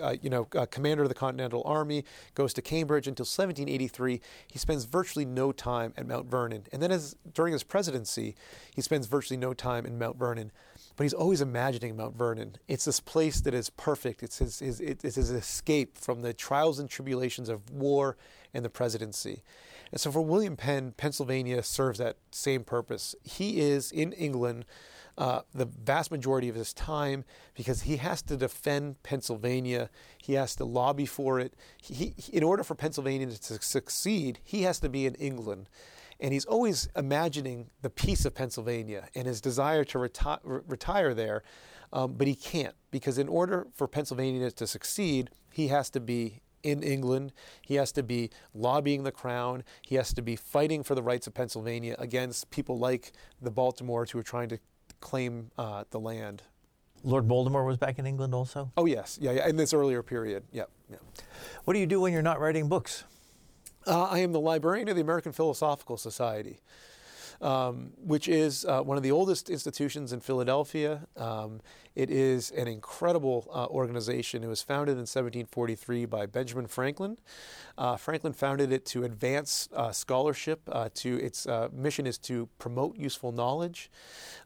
Speaker 3: uh, you know, uh, commander of the Continental Army, goes to Cambridge until 1783. He spends virtually no time at Mount Vernon. And then as during his presidency, he spends virtually no time in Mount Vernon. But he's always imagining Mount Vernon. It's this place that is perfect. It's his, his, it's his escape from the trials and tribulations of war and the presidency. And so for William Penn, Pennsylvania serves that same purpose. He is in England uh, the vast majority of his time because he has to defend Pennsylvania. He has to lobby for it. He, he, in order for Pennsylvania to succeed, he has to be in England. And he's always imagining the peace of Pennsylvania and his desire to reti- retire there. Um, but he can't because in order for Pennsylvania to succeed, he has to be in England. He has to be lobbying the crown. He has to be fighting for the rights of Pennsylvania against people like the Baltimores who are trying to claim uh, the land.
Speaker 1: Lord Baltimore was back in England also?
Speaker 3: Oh, yes. Yeah, yeah. In this earlier period. Yeah. yeah.
Speaker 1: What do you do when you're not writing books?
Speaker 3: Uh, I am the librarian of the American Philosophical Society um, which is uh, one of the oldest institutions in Philadelphia. Um, it is an incredible uh, organization. It was founded in 1743 by Benjamin Franklin. Uh, Franklin founded it to advance uh, scholarship. Uh, to its uh, mission is to promote useful knowledge.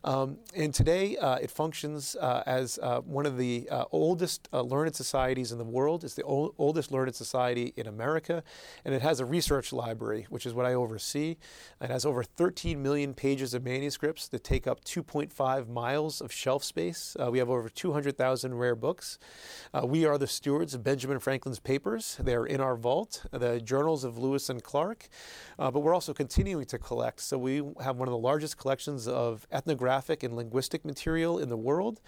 Speaker 3: Um, and today it functions as one of the oldest learned societies in the world. It's the old, oldest learned society in America, and it has a research library, which is what I oversee. It has over 13 million pages of manuscripts that take up 2.5 miles of shelf space. Uh, we have over 200,000 rare books. Uh, we are the stewards of Benjamin Franklin's papers. They're in our vault, the journals of Lewis and Clark. Uh, but we're also continuing to collect. So we have one of the largest collections of ethnographic and linguistic material in the world.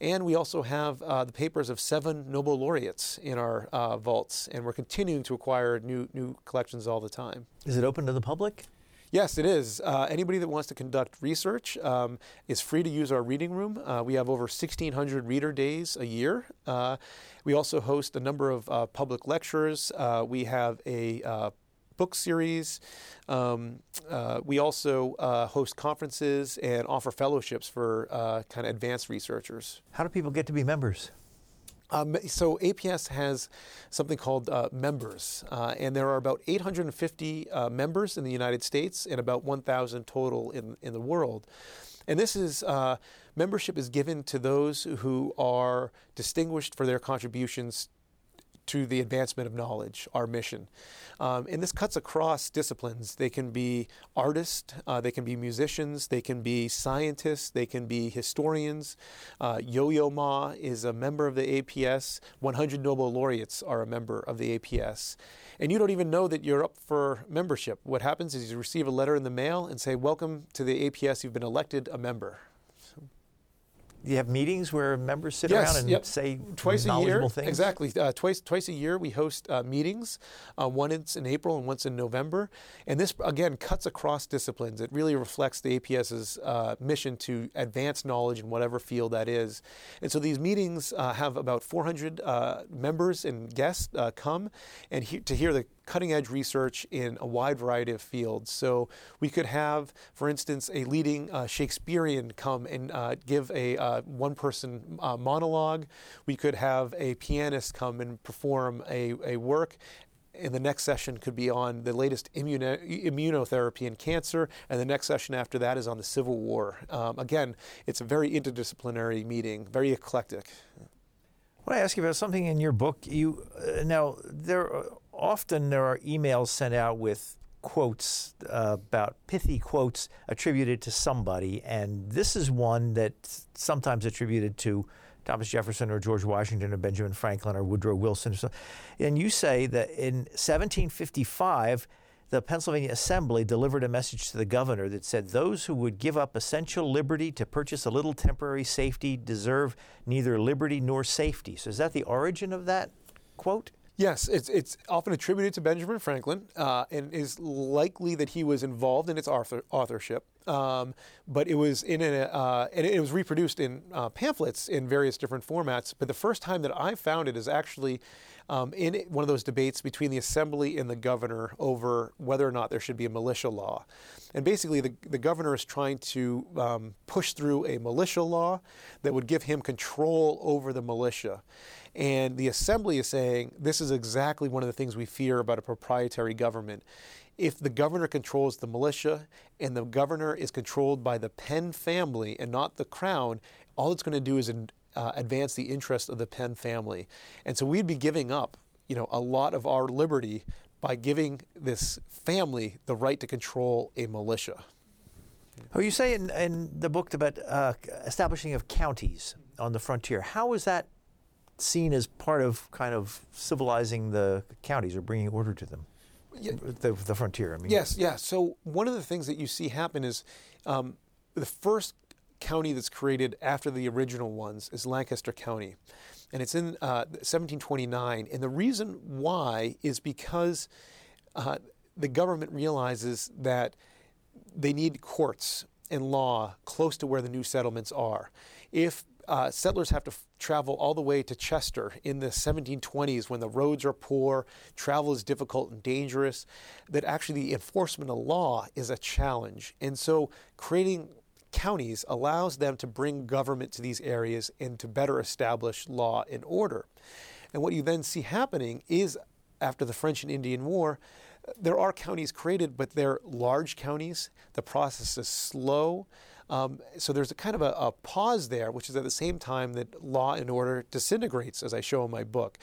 Speaker 3: And we also have uh, the papers of seven Nobel laureates in our uh, vaults. And we're continuing to acquire new, new collections all the time.
Speaker 1: Is it open to the public?
Speaker 3: Yes, it is. Uh, anybody that wants to conduct research um, is free to use our reading room. Uh, we have over 1,600 reader days a year. Uh, we also host a number of uh, public lectures. Uh, we have a uh, book series. Um, we also host conferences and offer fellowships for kind of advanced researchers.
Speaker 1: How do people get to be members?
Speaker 3: Um, so APS has something called uh, members, uh, and there are about 850 uh, members in the United States and about 1,000 total in in the world. And this is uh, membership is given to those who are distinguished for their contributions to the advancement of knowledge, our mission. Um, and this cuts across disciplines. They can be artists, uh, they can be musicians, they can be scientists, they can be historians. Uh, Yo Yo Ma is a member of the APS. 100 Nobel laureates are a member of the APS. And you don't even know that you're up for membership. What happens is you receive a letter in the mail and say, Welcome to the APS, you've been elected a member
Speaker 1: you have meetings where members sit
Speaker 3: yes,
Speaker 1: around and
Speaker 3: yep.
Speaker 1: say
Speaker 3: twice a year.
Speaker 1: Things?
Speaker 3: Exactly, uh, twice twice a year we host uh, meetings. Uh, once in April and once in November, and this again cuts across disciplines. It really reflects the APS's uh, mission to advance knowledge in whatever field that is. And so these meetings uh, have about 400 uh, members and guests come and he- to hear the cutting edge research in a wide variety of fields. So we could have, for instance, a leading uh, Shakespearean come and uh, give a uh, one person uh, monologue. We could have a pianist come and perform a, a work and the next session could be on the latest immuno- immunotherapy in cancer, and the next session after that is on the Civil War. Um, again, it's a very interdisciplinary meeting, very eclectic.
Speaker 1: I want to ask you about something in your book. You uh, now there often there are emails sent out with quotes uh, about pithy quotes attributed to somebody, and this is one that sometimes attributed to Thomas Jefferson or George Washington or Benjamin Franklin or Woodrow Wilson. Or. And you say that in 1755, the Pennsylvania Assembly delivered a message to the governor that said those who would give up essential liberty to purchase a little temporary safety deserve neither liberty nor safety. So is that the origin of that quote?
Speaker 3: Yes, it's, it's often attributed to Benjamin Franklin uh, and is likely that he was involved in its author, authorship. Um, but it was in a, uh, and it was reproduced in uh, pamphlets in various different formats. But the first time that I found it is actually um, in one of those debates between the assembly and the governor over whether or not there should be a militia law. And basically, the, the governor is trying to um, push through a militia law that would give him control over the militia. And the assembly is saying this is exactly one of the things we fear about a proprietary government. If the governor controls the militia and the governor is controlled by the Penn family and not the crown, all it's going to do is uh, advance the interest of the Penn family. And so we'd be giving up, you know, a lot of our liberty by giving this family the right to control a militia.
Speaker 1: Oh, you say in, in the book about uh, establishing of counties on the frontier. How is that seen as part of kind of civilizing the counties or bringing order to them? Yeah. The, the, frontier. I mean.
Speaker 3: Yes, yeah. So one of the things that you see happen is um, the first county that's created after the original ones is Lancaster County, and it's in uh, 1729. And the reason why is because uh, the government realizes that they need courts and law close to where the new settlements are. If uh, settlers have to f- travel all the way to Chester in the 1720s when the roads are poor, travel is difficult and dangerous, that actually the enforcement of law is a challenge. And so creating counties allows them to bring government to these areas and to better establish law and order. And what you then see happening is after the French and Indian War, there are counties created, but they're large counties. The process is slow. Um, so there's a kind of a, a, pause there, which is at the same time that law and order disintegrates, as I show in my book.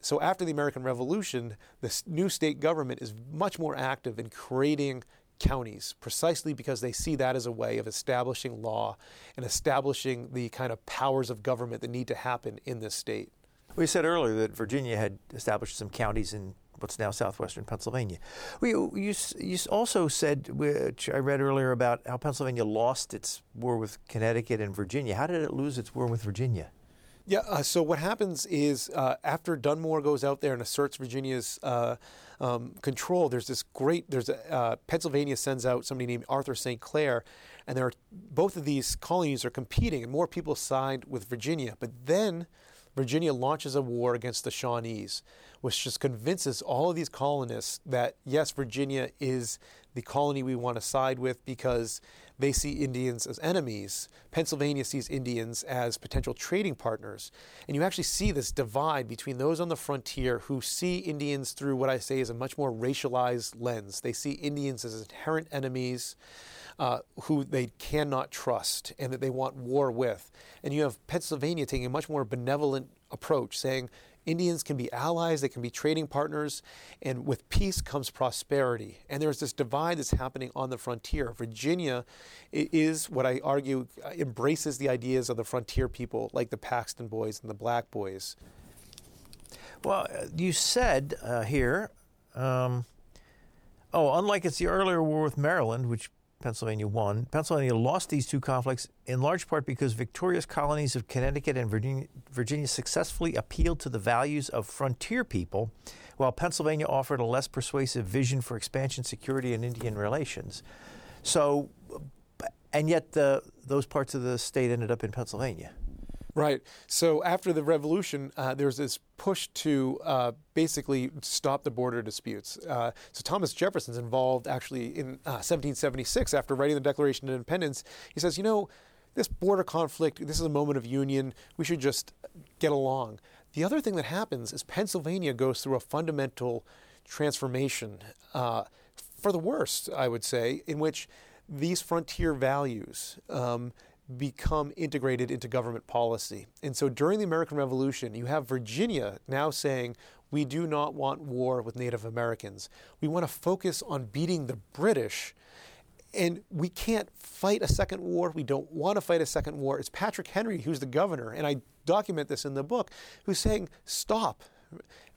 Speaker 3: So after the American Revolution, the new state government is much more active in creating counties precisely because they see that as a way of establishing law and establishing the kind of powers of government that need to happen in this state.
Speaker 1: We said earlier that Virginia had established some counties in what's now southwestern Pennsylvania. We, you, you also said, which I read earlier, about how Pennsylvania lost its war with Connecticut and Virginia. How did it lose its war with Virginia?
Speaker 3: Yeah, uh, so what happens is uh, after Dunmore goes out there and asserts Virginia's uh, um, control, there's this great, there's a, uh, Pennsylvania sends out somebody named Arthur St. Clair, and there are, both of these colonies are competing, and more people side with Virginia. But then Virginia launches a war against the Shawnees, which just convinces all of these colonists that yes, Virginia is the colony we want to side with because they see Indians as enemies. Pennsylvania sees Indians as potential trading partners. And you actually see this divide between those on the frontier who see Indians through what I say is a much more racialized lens. They see Indians as inherent enemies uh, who they cannot trust and that they want war with. And you have Pennsylvania taking a much more benevolent approach, saying Indians can be allies, they can be trading partners, and with peace comes prosperity. And there's this divide that's happening on the frontier. Virginia is what I argue embraces the ideas of the frontier people, like the Paxton Boys and the Black Boys.
Speaker 1: Well, you said uh, here, um, oh, unlike it's the earlier war with Maryland, which Pennsylvania won. Pennsylvania lost these two conflicts in large part because victorious colonies of Connecticut and Virginia, Virginia, successfully appealed to the values of frontier people, while Pennsylvania offered a less persuasive vision for expansion, security, and Indian relations. So, and yet the, those parts of the state ended up in Pennsylvania.
Speaker 3: Right. So after the revolution, uh, there's this push to uh, basically stop the border disputes. Uh, so Thomas Jefferson's involved actually in 1776 uh, after writing the Declaration of Independence. He says, you know, this border conflict, this is a moment of union. We should just get along. The other thing that happens is Pennsylvania goes through a fundamental transformation uh, for the worst, I would say, in which these frontier values. Um, become integrated into government policy. And so during the American Revolution, you have Virginia now saying, we do not want war with Native Americans. We want to focus on beating the British. And we can't fight a second war. We don't want to fight a second war. It's Patrick Henry, who's the governor, and I document this in the book, who's saying, stop.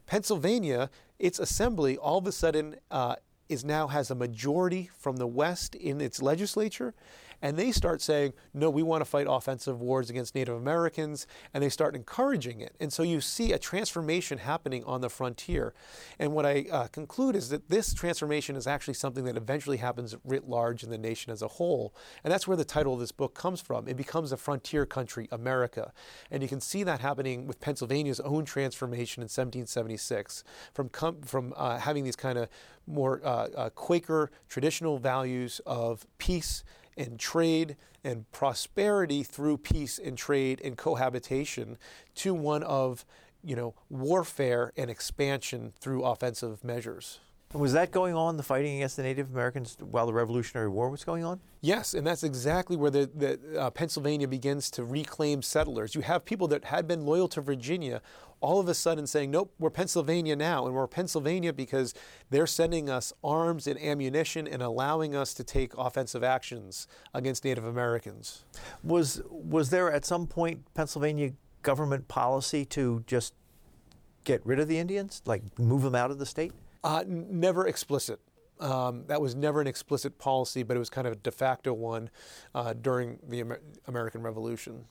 Speaker 3: Pennsylvania, its assembly, all of a sudden, uh, is now has a majority from the West in its legislature, and they start saying, no, we want to fight offensive wars against Native Americans, and they start encouraging it. And so you see a transformation happening on the frontier. And what I uh, conclude is that this transformation is actually something that eventually happens writ large in the nation as a whole. And that's where the title of this book comes from. It becomes a frontier country, America. And you can see that happening with Pennsylvania's own transformation in 1776 from, com- from uh, having these kind of more uh, uh Quaker traditional values of peace and trade and prosperity through peace and trade and cohabitation to one of you know warfare and expansion through offensive measures.
Speaker 1: Was that going on, the fighting against the Native Americans while the Revolutionary War was going on?
Speaker 3: Yes, and that's exactly where the, the uh, Pennsylvania begins to reclaim settlers. You have people that had been loyal to Virginia all of a sudden saying, nope, we're Pennsylvania now. And we're Pennsylvania because they're sending us arms and ammunition and allowing us to take offensive actions against Native Americans.
Speaker 1: Was, was there at some point Pennsylvania government policy to just get rid of the Indians, like move them out of the state?
Speaker 3: Uh, never explicit. Um, that was never an explicit policy, but it was kind of a de facto one uh, during the Amer- American Revolution.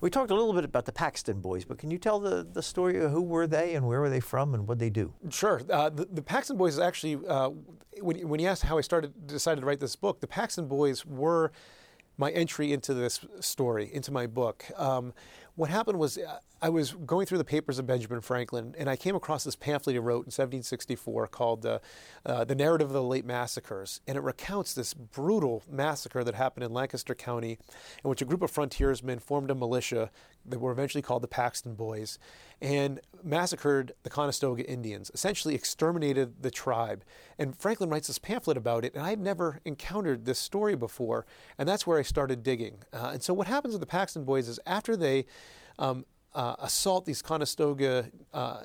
Speaker 1: We talked a little bit about the Paxton boys, but can you tell the, the story of who were they and where were they from and what they do?
Speaker 3: Sure. Uh, the, the, Paxton boys is actually, uh, when, when you asked how I started, decided to write this book, the Paxton boys were my entry into this story, into my book. Um, what happened was uh, I was going through the papers of Benjamin Franklin, and I came across this pamphlet he wrote in 1764 called uh, uh, The Narrative of the Late Massacres. And it recounts this brutal massacre that happened in Lancaster County, in which a group of frontiersmen formed a militia that were eventually called the Paxton Boys and massacred the Conestoga Indians, essentially exterminated the tribe. And Franklin writes this pamphlet about it, and I had never encountered this story before. And that's where I started digging. Uh, and so, what happens with the Paxton Boys is after they um, uh, assault these Conestoga uh,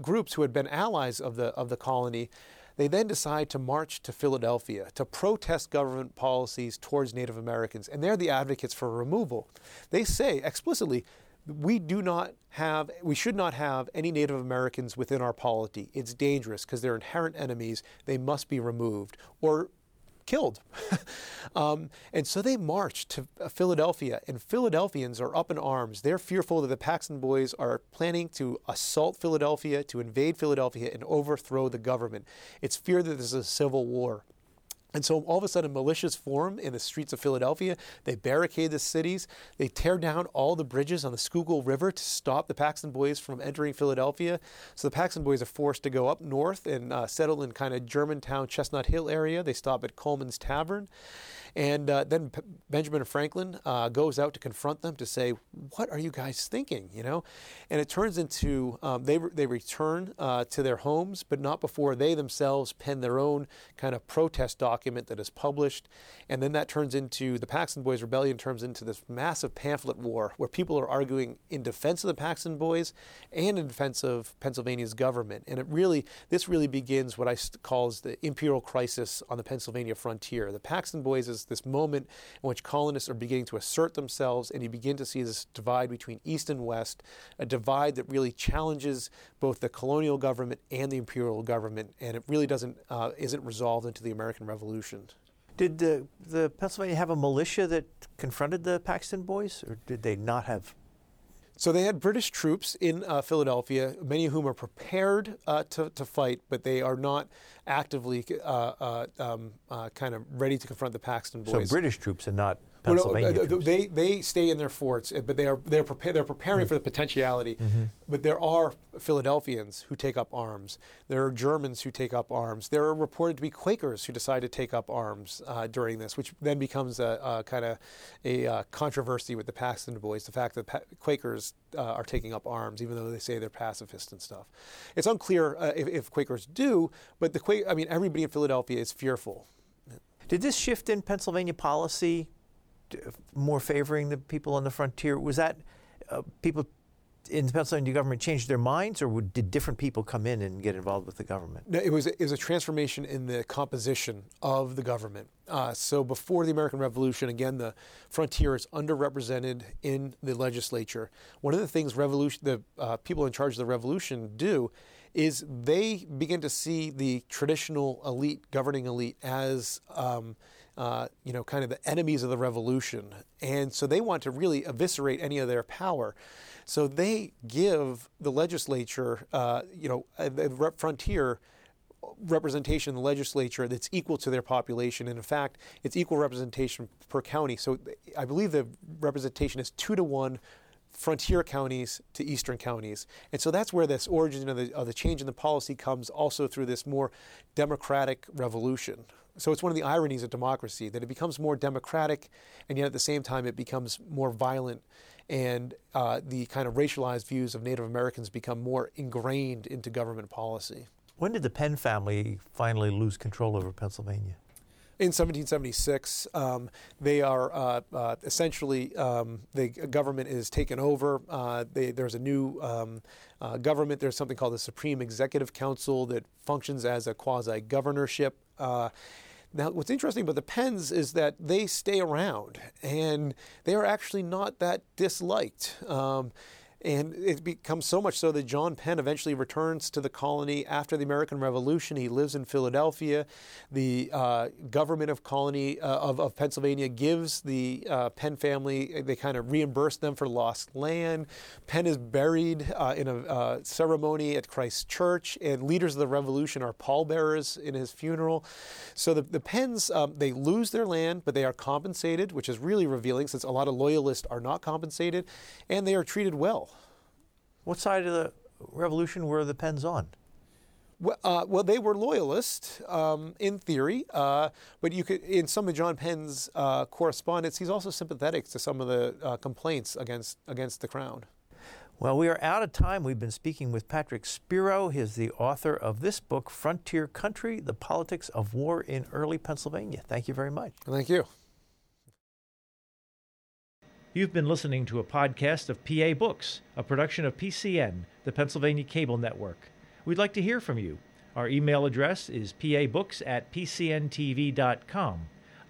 Speaker 3: groups who had been allies of the of the colony, They then decide to march to Philadelphia to protest government policies towards Native Americans, and they're the advocates for removal. They say explicitly, we do not have, we should not have any Native Americans within our polity. It's dangerous because they're inherent enemies. They must be removed or killed. (laughs) um, and so they march to uh, Philadelphia, and Philadelphians are up in arms. They're fearful that the Paxton Boys are planning to assault Philadelphia, to invade Philadelphia, and overthrow the government. It's feared that this is a civil war. And so all of a sudden, militias form in the streets of Philadelphia. They barricade the cities. They tear down all the bridges on the Schuylkill River to stop the Paxton Boys from entering Philadelphia. So the Paxton Boys are forced to go up north and uh, settle in kind of Germantown, Chestnut Hill area. They stop at Coleman's Tavern. And uh, then P- Benjamin Franklin uh, goes out to confront them to say, "What are you guys thinking?" You know, and it turns into um, they re- they return uh, to their homes, but not before they themselves pen their own kind of protest document that is published, and then that turns into the Paxton Boys rebellion turns into this massive pamphlet war where people are arguing in defense of the Paxton Boys and in defense of Pennsylvania's government, and it really this really begins what I calls the imperial crisis on the Pennsylvania frontier. The Paxton Boys is this moment in which colonists are beginning to assert themselves, and you begin to see this divide between East and West, a divide that really challenges both the colonial government and the imperial government, and it really doesn't uh, isn't resolved into the American Revolution.
Speaker 1: Did the, the Pennsylvania have a militia that confronted the Paxton Boys, or did they not have
Speaker 3: so they had British troops in uh, Philadelphia, many of whom are prepared uh, to, to fight, but they are not actively uh, uh um, uh, kind of ready to confront the Paxton boys.
Speaker 1: So British troops and not Pennsylvania
Speaker 3: well, no, they they stay in their forts, but they are they're prepared. They're preparing mm-hmm. for the potentiality. Mm-hmm. But there are Philadelphians who take up arms. There are Germans who take up arms. There are reported to be Quakers who decide to take up arms uh, during this, which then becomes a, a kind of a uh, controversy with the Paxton Boys. The fact that pa- Quakers uh, are taking up arms, even though they say they're pacifists and stuff. It's unclear uh, if, if Quakers do, but the Quaker. I mean, everybody in Philadelphia is fearful.
Speaker 1: Did this shift in Pennsylvania policy more favoring the people on the frontier? Was that uh, people in the Pennsylvania government changed their minds, or did different people come in and get involved with the government?
Speaker 3: No, it was it was a transformation in the composition of the government. Uh, so before the American Revolution, again, the frontier is underrepresented in the legislature. One of the things revolution the uh, people in charge of the revolution do is they begin to see the traditional elite, governing elite, as um, uh, you know, kind of the enemies of the revolution. And so they want to really eviscerate any of their power. So they give the legislature, uh, you know, the frontier representation in the legislature that's equal to their population. And in fact, it's equal representation per county. So I believe the representation is two to one frontier counties to eastern counties. And so that's where this origin of the, of the change in the policy comes also through this more democratic revolution. So it's one of the ironies of democracy that it becomes more democratic, and yet at the same time it becomes more violent, and uh, the kind of racialized views of Native Americans become more ingrained into government policy.
Speaker 1: When did the Penn family finally lose control over Pennsylvania?
Speaker 3: In 1776, um, they are uh, uh, essentially um, the government is taken over. Uh, they, there's a new um, uh, government. There's something called the Supreme Executive Council that functions as a quasi governorship. Uh, now, what's interesting about the Penns is that they stay around and they are actually not that disliked. Um, and it becomes so much so that John Penn eventually returns to the colony after the American Revolution. He lives in Philadelphia. The uh, government of colony uh, of, of, Pennsylvania gives the uh, Penn family, they kind of reimburse them for lost land. Penn is buried uh, in a uh, ceremony at Christ Church, and leaders of the revolution are pallbearers in his funeral. So the, the Penns, um, they lose their land, but they are compensated, which is really revealing since a lot of loyalists are not compensated, and they are treated well.
Speaker 1: What side of the revolution were the Penns on?
Speaker 3: Well, uh, well, they were loyalist um, in theory, uh, but you could, in some of John Penn's uh, correspondence, he's also sympathetic to some of the uh, complaints against against the crown.
Speaker 1: Well, we are out of time. We've been speaking with Patrick Spero. He's the author of this book, Frontier Country: The Politics of War in Early Pennsylvania. Thank you very much.
Speaker 3: Thank you.
Speaker 4: You've been listening to a podcast of PA Books, a production of PCN, the Pennsylvania Cable Network. We'd like to hear from you.
Speaker 1: Our email address is pabooks at pcntv.com.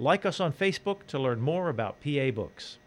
Speaker 1: Like us on Facebook to learn more about PA Books.